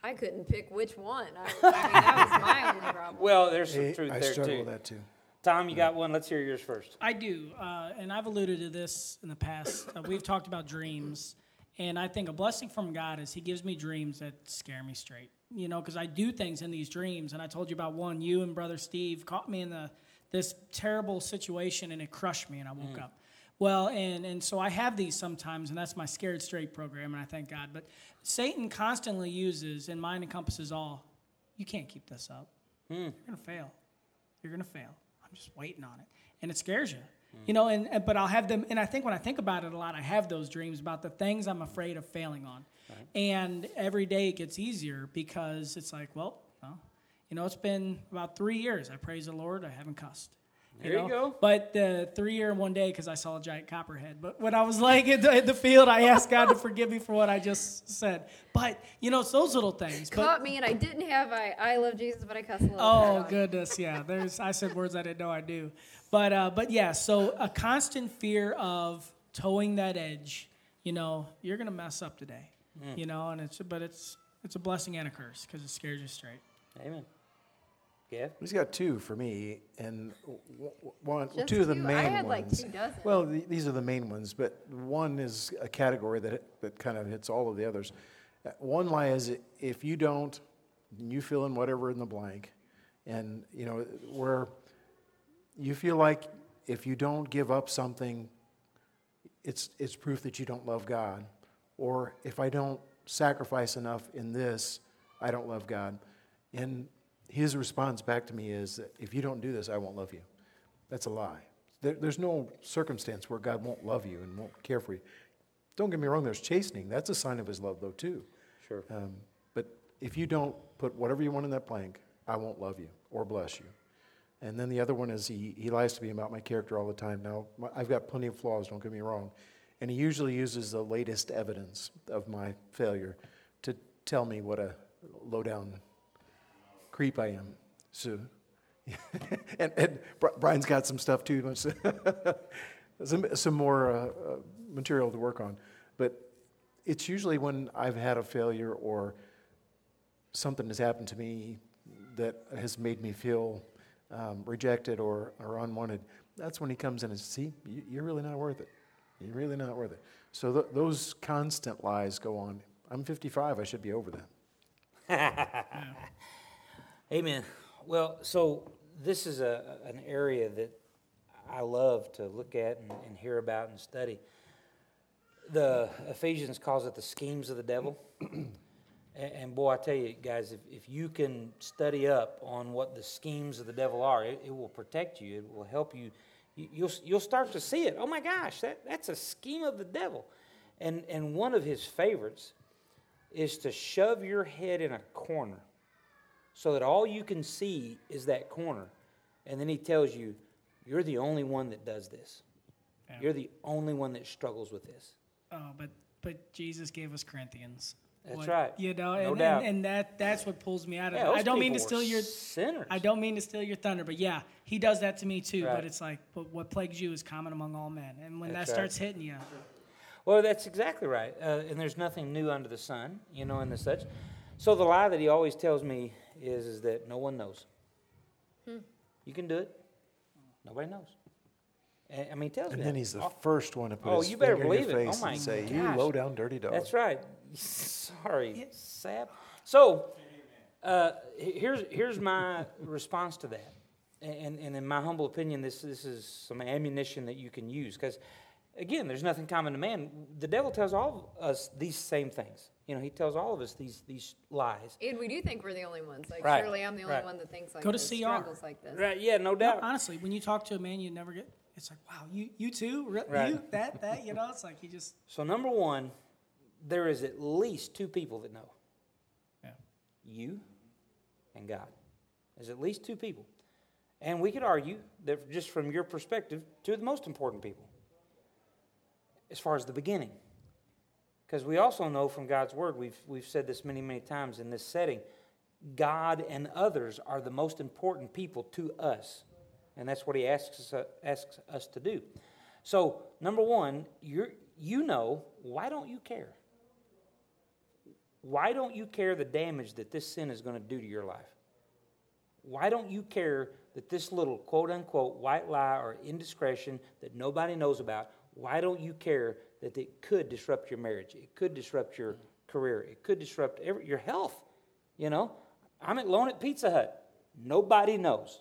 I couldn't pick which one. I, I mean, that was my only problem. Well, there's some Hey, truth I there struggle too. with that too. Tom, you got one? Let's hear yours first. I do, uh, and I've alluded to this in the past. Uh, we've talked about dreams, and I think a blessing from God is He gives me dreams that scare me straight. You know, because I do things in these dreams, and I told you about one. You and brother Steve caught me in the this terrible situation, and it crushed me, and I woke up. Well, and and so I have these sometimes, and that's my scared straight program, and I thank God. But Satan constantly uses, and mine encompasses all. You can't keep this up. You're gonna fail. You're gonna fail. I'm just waiting on it, and it scares you. You know, and, and but I'll have them, and I think when I think about it a lot, I have those dreams about the things I'm afraid of failing on, and every day it gets easier because it's like, well, well, you know, it's been about three years. I praise the Lord. I haven't cussed. There you know? go. But the three year and one day because I saw a giant copperhead. But when I was laying in the, in the field, I asked God to forgive me for what I just said. But you know, it's those little things. But Caught me, and I didn't have I, I love Jesus, but I cuss a little. Oh bit. goodness, yeah. There's I said words I didn't know I do. But uh, but yeah, so a constant fear of towing that edge. You know, you're gonna mess up today. Mm. You know, and it's but it's it's a blessing and a curse because it scares you straight. Amen. Gav? He's got two for me, and w- w- one, Just two of the two? I main had like ones. two dozen. Well, th- these are the main ones, but one is a category that that kind of hits all of the others. Uh, One lie is if you don't, you fill in whatever in the blank, and you know where you feel like if you don't give up something, it's it's proof that you don't love God, or if I don't sacrifice enough in this, I don't love God, and his response back to me is, if you don't do this, I won't love you. That's a lie. There, there's no circumstance where God won't love you and won't care for you. Don't get me wrong, there's chastening. That's a sign of his love, though, too. Sure. Um, but if you don't put whatever you want in that blank, I won't love you or bless you. And then the other one is he, he lies to me about my character all the time. Now, my, I've got plenty of flaws, don't get me wrong. And he usually uses the latest evidence of my failure to tell me what a low down creep I am. So, and, and Brian's got some stuff too, some, some more uh, uh, material to work on. But it's usually when I've had a failure or something has happened to me that has made me feel um, rejected or, or unwanted. That's when he comes in and says, see, you, you're really not worth it. You're really not worth it. So th- those constant lies go on. I'm 55, I should be over that. Amen. Well, so this is a, an area that I love to look at and, and hear about and study. The Ephesians calls it the schemes of the devil. and, boy, I tell you guys, if, if you can study up on what the schemes of the devil are, it, it will protect you. It will help you. you. You'll, you'll start to see it. Oh my gosh, that, that's a scheme of the devil. And, and one of his favorites is to shove your head in a corner so that all you can see is that corner. And then he tells you, You're the only one that does this. Yeah. You're the only one that struggles with this. Oh, but but Jesus gave us Corinthians. That's right. You know, No and, doubt. and, and that that's what pulls me out of Yeah, it. I don't mean to steal your sinners. I don't mean to steal your thunder, but yeah, he does that to me too. Right. But it's like, but what plagues you is common among all men, and when That's that right. starts hitting you, Well, that's exactly right. Uh, and there's nothing new under the sun, you know, and the such. So the lie that he always tells me is, is that no one knows. You can do it. Nobody knows. And, I mean, he tells And me then that. he's the Oh, first one to put Oh, his you better finger in your believe it. Oh face my and say, gosh. you low down dirty dog. That's right. Sorry, sap. So, uh, here's here's my response to that, and, and in my humble opinion, this this is some ammunition that you can use because, again, there's nothing common to man. The devil tells all of us these same things. You know, he tells all of us these these lies. And we do think we're the only ones. Like, Right, surely I'm the only right. one that thinks like Go to this, CR. struggles like this. Right? Yeah, no No, doubt. honestly, when you talk to a man, you never get. It's like, wow, you you too, Re- Right. you that that you know. It's like you just So number one, there is at least two people that know. Yeah. You and God. There's at least two people. And we could argue that just from your perspective, two of the most important people. As far as the beginning. Because we also know from God's word, we've, we've said this many, many times in this setting, God and others are the most important people to us. And that's what he asks us, uh, asks us to do. So, number one, you're, you know, why don't you care? Why don't you care the damage that this sin is going to do to your life? Why don't you care that this little quote unquote white lie or indiscretion that nobody knows about, why don't you care that it could disrupt your marriage? It could disrupt your career. It could disrupt every, your health. You know, I'm at Lonedell Pizza Hut. Nobody knows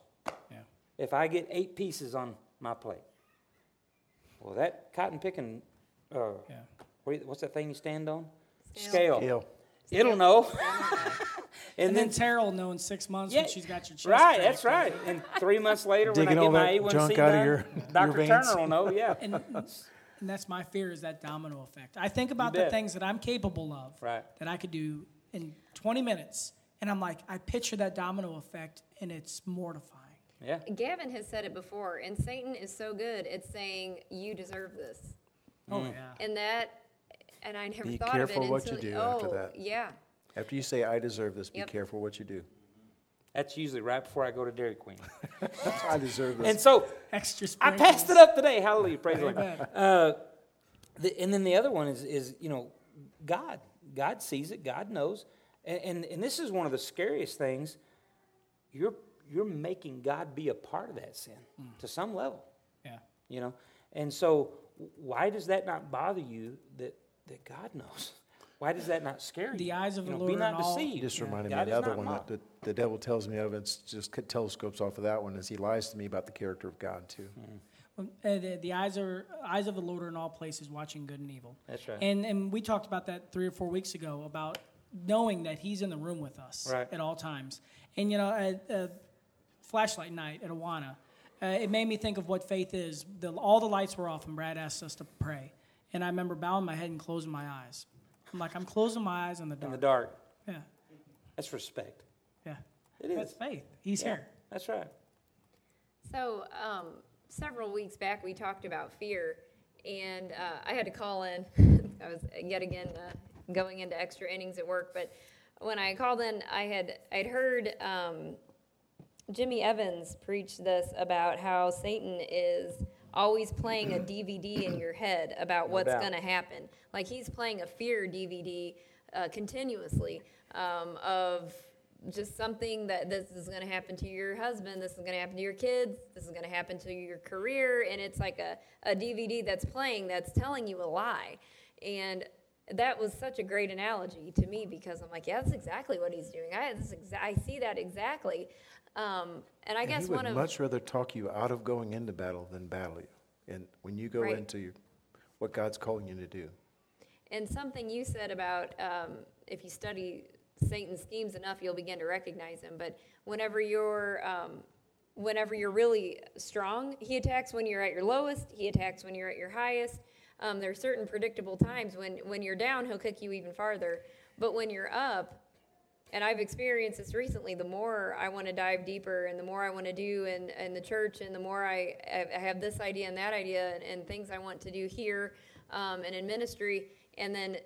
yeah. if I get eight pieces on my plate. Well, that cotton picking, uh, Yeah. what you- what's that thing you stand on? Scale. Scale. Scale. It'll know. And, and then then, Terrell will know in six months yeah, when she's got your chest. right, that's right. And three months later, when I get my that A1C done, out of your- Dr. your. Turner will know. Yeah, And, and that's my fear is that domino effect. I think about the things that I'm capable of Right. that I could do in 20 minutes, and I'm like, I picture that domino effect, and it's mortifying. yeah. Gavin has said it before, and Satan is so good at saying, You deserve this. Oh Mm. yeah. And that, and I never Be thought of it careful what until, you do oh, after that. Yeah. After you say, I deserve this, be Yep. careful what you do. That's usually right before I go to Dairy Queen. I deserve this. And so Extra I passed it up today. Hallelujah. Praise the Lord. Uh, the, and then the other one is, is, you know, God. God sees it. God knows. And, and, and this is one of the scariest things. You're, you're making God be a part of that sin to some level, Yeah. you know. And so why does that not bother you that, that God knows? Why does that not scare you? The eyes of you the know, Lord Be not deceived. Just you reminded God me of the other one mocked. that the, the devil tells me of. It's just telescopes off of that one. as he lies to me about the character of God too? Well, uh, the, the eyes are eyes of the Lord are in all places, watching good and evil. That's right. And and we talked about that three or four weeks ago about knowing that He's in the room with us Right. at all times. And you know, at, uh, flashlight night at Awana, uh, it made me think of what faith is. The, all the lights were off, and Brad asked us to pray. And I remember bowing my head and closing my eyes. I'm like, I'm closing my eyes in the dark. In the dark. Yeah, That's respect. yeah. It is. That's faith. He's Yeah, here. That's right. So, um, several weeks back, we talked about fear, and uh, I had to call in. I was yet again uh, going into extra innings at work, but when I called in, I had I'd heard um, Jimmy Evans preach this about how Satan is always playing a DVD in your head about what's going to happen. Like he's playing a fear DVD uh, continuously um, of just something that this is going to happen to your husband, this is going to happen to your kids, this is going to happen to your career, and it's like a, a DVD that's playing that's telling you a lie. And that was such a great analogy to me because I'm like, yeah, that's exactly what he's doing. I, this exa- I see that exactly. Um, and I And guess he would one of much rather talk you out of going into battle than battle you. And when you go Right. into your, what God's calling you to do, And something you said about um, if you study Satan's schemes enough, you'll begin to recognize him. But whenever you're um, whenever you're really strong, he attacks when you're at your lowest. He attacks when you're at your highest. Um, there are certain predictable times when when you're down, he'll kick you even farther. But when you're up, and I've experienced this recently. The more I want to dive deeper, and the more I want to do in, in the church, and the more I, I have this idea and that idea, and, and things I want to do here um, and in ministry, and then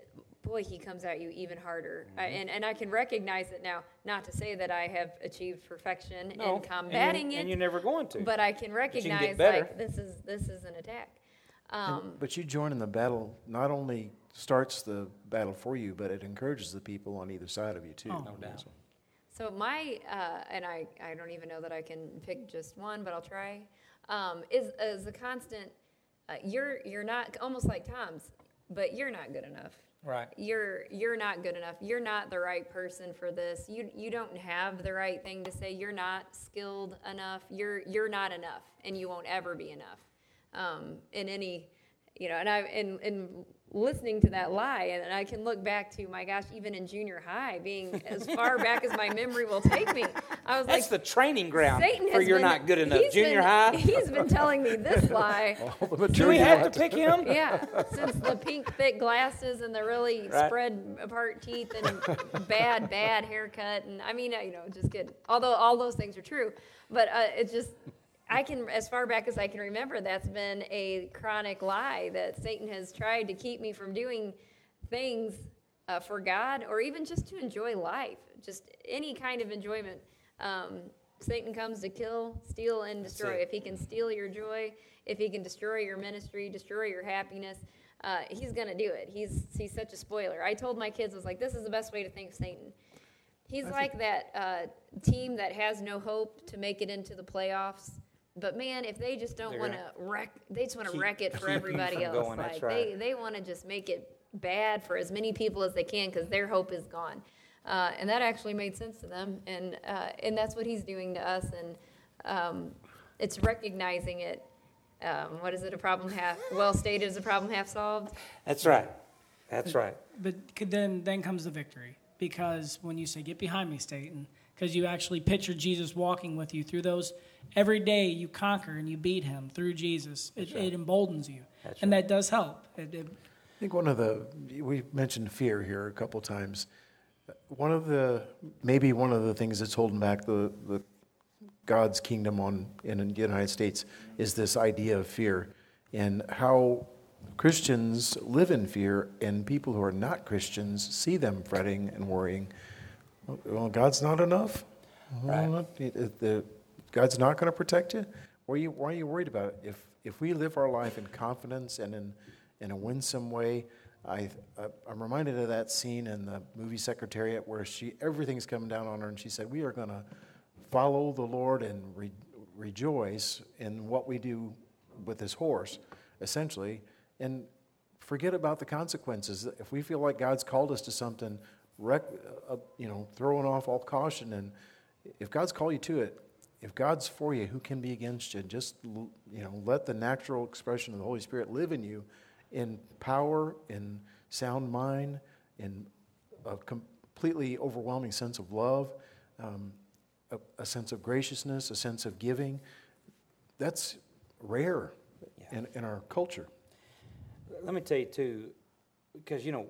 boy, he comes at you even harder. I, and and I can recognize it now. Not to say that I have achieved perfection No, in combating and you're, it, and you're never going to. but I can recognize better. like this is this is an attack. Um, But you join in the battle, not only starts the battle for you, but it encourages the people on either side of you too. Oh, no doubt. So my uh, and I, I don't even know that I can pick just one, but I'll try. Um, is is a constant. Uh, you're you're not almost like Tom's, but you're not good enough. Right. You're you're not good enough. You're not the right person for this. You you don't have the right thing to say. You're not skilled enough. You're you're not enough, and you won't ever be enough. Um, in any, you know, and I and and listening to that lie, and I can look back to my gosh, even in junior high, being as far back as my memory will take me. I was That's like, the training ground Satan for you're been- not good enough. Junior been- high. He's been telling me this lie. All Do we have to pick him? Yeah, since the pink thick glasses and the really Right. spread apart teeth and bad bad haircut and I mean you know just kidding. Although all those things are true, but uh, it's just I can as far back as I can remember that's been a chronic lie that Satan has tried to keep me from doing things uh, for God or even just to enjoy life, just any kind of enjoyment. Um, Satan comes to kill, steal, and destroy. If he can steal your joy, if he can destroy your ministry, destroy your happiness, uh, he's going to do it. He's, he's such a spoiler. I told my kids, I was like, this is the best way to think of Satan. He's like that uh, team that has no hope to make it into the playoffs. But man, if they just don't want to wreck, they just want to wreck it for everybody else. going, like they, right. they want to just make it bad for as many people as they can because their hope is gone. Uh, and that actually made sense to them, and uh, and that's what he's doing to us. And um, it's recognizing it. Um, what is it? A problem half well stated is a problem half solved. That's right. That's right. But could then then comes the victory because when you say get behind me, Satan, because you actually picture Jesus walking with you through those every day you conquer and you beat him through Jesus. It, it emboldens you, That's and that does help. It, it, I think one of the, we mentioned fear here a couple times. One of the, maybe one of the things that's holding back the, the God's kingdom on, in the United States is this idea of fear and how Christians live in fear and people who are not Christians see them fretting and worrying. Well, God's not enough? Well, it- it- the- God's not going to protect you. Why are you, why are you worried about it? If, if we live our life in confidence and in, in a winsome way, I, I- I'm reminded of that scene in the movie Secretariat where she, everything's coming down on her, and she said, We are going to follow the Lord and re, rejoice in what we do with this horse, essentially, and forget about the consequences. If we feel like God's called us to something, rec, uh, you know, throwing off all caution, and if God's called you to it, if God's for you, who can be against you? Just you know, let the natural expression of the Holy Spirit live in you, in power, in sound mind, in a completely overwhelming sense of love, um, a, a sense of graciousness, a sense of giving. That's rare in, in our culture. Let me tell you too, because you know,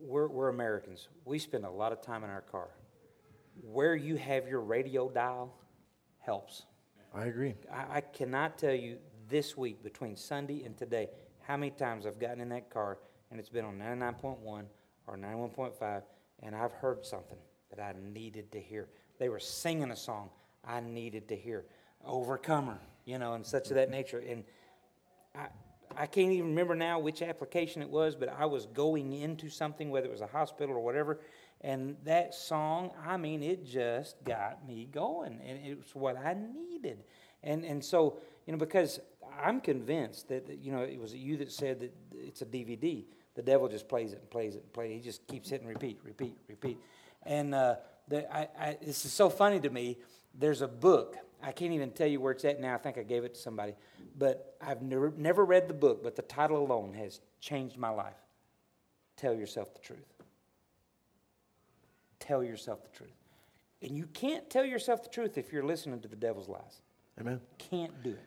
we're, we're Americans. We spend a lot of time in our car. Where you have your radio dial helps. I agree. I, I cannot tell you this week between Sunday and today how many times I've gotten in that car and it's been on 99.1 or 91.5 and I've heard something that I needed to hear. They were singing a song I needed to hear. Overcomer, you know, and such of that nature. And I, I can't even remember now which application it was, but I was going into something, whether it was a hospital or whatever, and that song, I mean, it just got me going, and it was what I needed. And and so, you know, because I'm convinced that you know it was you that said that it's a DVD. The devil just plays it and plays it and plays. It. He just keeps hitting repeat, repeat, repeat. And uh, the, I, I, this is so funny to me. There's a book. I can't even tell you where it's at now. I think I gave it to somebody, but I've never never read the book. But the title alone has changed my life. Tell yourself the truth. Tell yourself the truth. And you can't tell yourself the truth if you're listening to the devil's lies. Amen. Can't do it.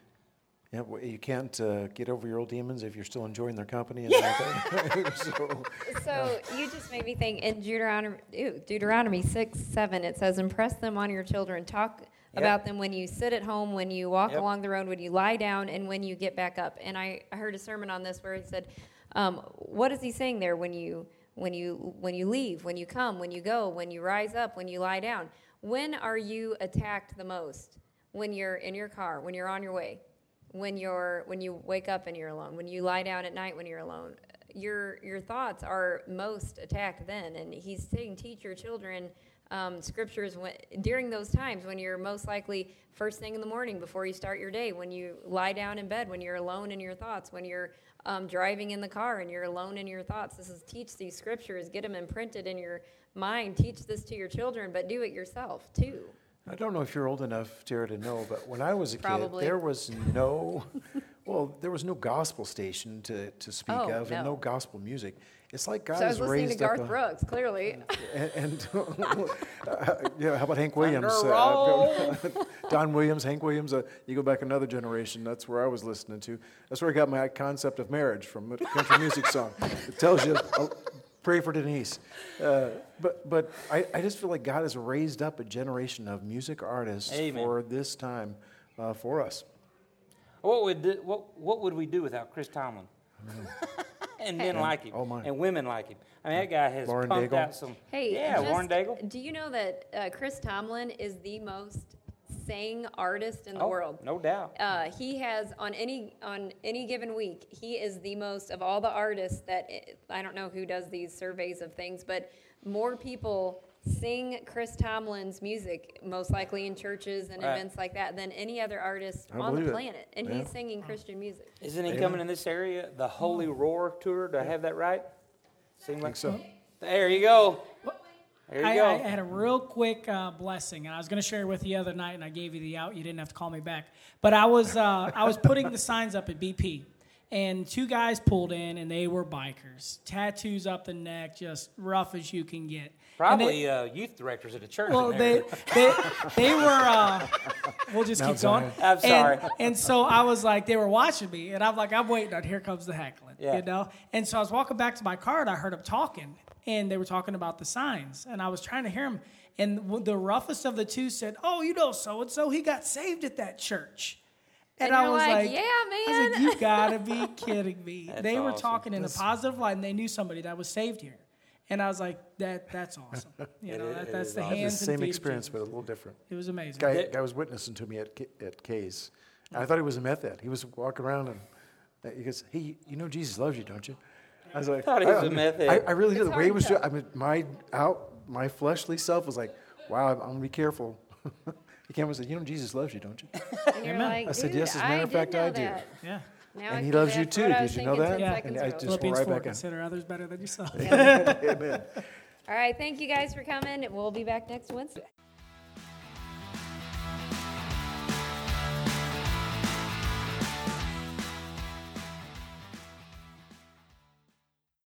Yeah, well, you can't uh, get over your old demons if you're still enjoying their company. And everything. so, So you just made me think in Deuteronomy, ew, Deuteronomy 6, 7, it says, Impress them on your children. Talk Yep. about them when you sit at home, when you walk Yep. along the road, when you lie down, and when you get back up. And I, I heard a sermon on this where he said, um, What is he saying there when you, when, you, when you leave, when you come, when you go, when you rise up, when you lie down? When are you attacked the most? When you're in your car, when you're on your way, when you're when you wake up and you're alone, when you lie down at night when you're alone. Your your thoughts are most attacked then, and he's saying teach your children um, scriptures when, during those times when you're most likely first thing in the morning before you start your day, when you lie down in bed, when you're alone in your thoughts, when you're um, driving in the car and you're alone in your thoughts. This is teach these scriptures, get them imprinted in your mind. Teach this to your children, but do it yourself too. I don't know if you're old enough, Tara, to know, but when I was a Probably. kid, there was no, well, there was no gospel station to, to speak Oh, of, and no. no gospel music. It's like God So I has was listening to Garth up. a- Brooks, clearly. And, and uh, yeah, how about Hank Williams? Thunder Uh, Don Williams, Hank Williams. Uh, you go back another generation. That's where I was listening to. That's where I got my concept of marriage from a country music song. It tells you, uh, pray for Denise. Uh, but but I, I just feel like God has raised up a generation of music artists Amen. for this time uh, for us. What would do, what what would we do without Chris Tomlin? And men like him, Oh, my. and women like him. I mean, that guy has Lauren pumped Daigle. out some. Hey, yeah, just- Warren Daigle. Do you know that uh, Chris Tomlin is the most sang artist in the Oh, world? no doubt. Uh, he has on any on any given week, he is the most of all the artists that I don't know who does these surveys of things, but more people sing Chris Tomlin's music, most likely in churches and Right. events like that, than any other artist I on the believe it. planet. And Yeah. he's singing Christian music. Isn't he Yeah. coming in this area? The Holy Roar tour. Do I have that right? Seem I like so. There you go. There you I, go. I had a real quick uh, blessing, and I was going to share it with you the other night, and I gave you the out. You didn't have to call me back, but I was uh, I was putting the signs up at BP, and two guys pulled in, and they were bikers, tattoos up the neck, just rough as you can get. And they- Probably uh, youth directors at a church. well, in they, there. they they were. Uh, we'll just Mount keep going. I'm sorry. And, and so I was like, they were watching me, and I'm like, I'm waiting on. Here comes the heckling, Yeah. you know. And so I was walking back to my car, and I heard them talking, and they were talking about the signs, and I was trying to hear them. And the roughest of the two said, "Oh, you know, so and so, he got saved at that church." And I was like, like, "Yeah, I was like, man." you gotta be kidding me. They were awesome. talking in a positive light, and they knew somebody that was saved here. And I was like, that that's awesome. You know, It that, is that's the awesome. hands the same and feet of experience, but a little different. It was amazing. Guy, That- guy was witnessing to me at K- at K's, and I thought he was a meth head. He was walking around and he goes, "Hey, you know Jesus loves you, don't you?" I was like, Thought he was a a meth head. I, I really did. The way he was, to doing- I mean, my out, my fleshly self was like, "Wow, I'm, I'm gonna be careful." he came and said, "You know Jesus loves you, don't you?" And you're Amen. like, I said, "Dude, "Yes, as a matter I of did fact, know I do." that." Yeah. Now And I he loves you too. what Did you know that? Yeah. And I ago. just- went Philippians right 4, back in. consider others better than yourself. Amen. All right, thank you guys for coming. We'll be back next Wednesday.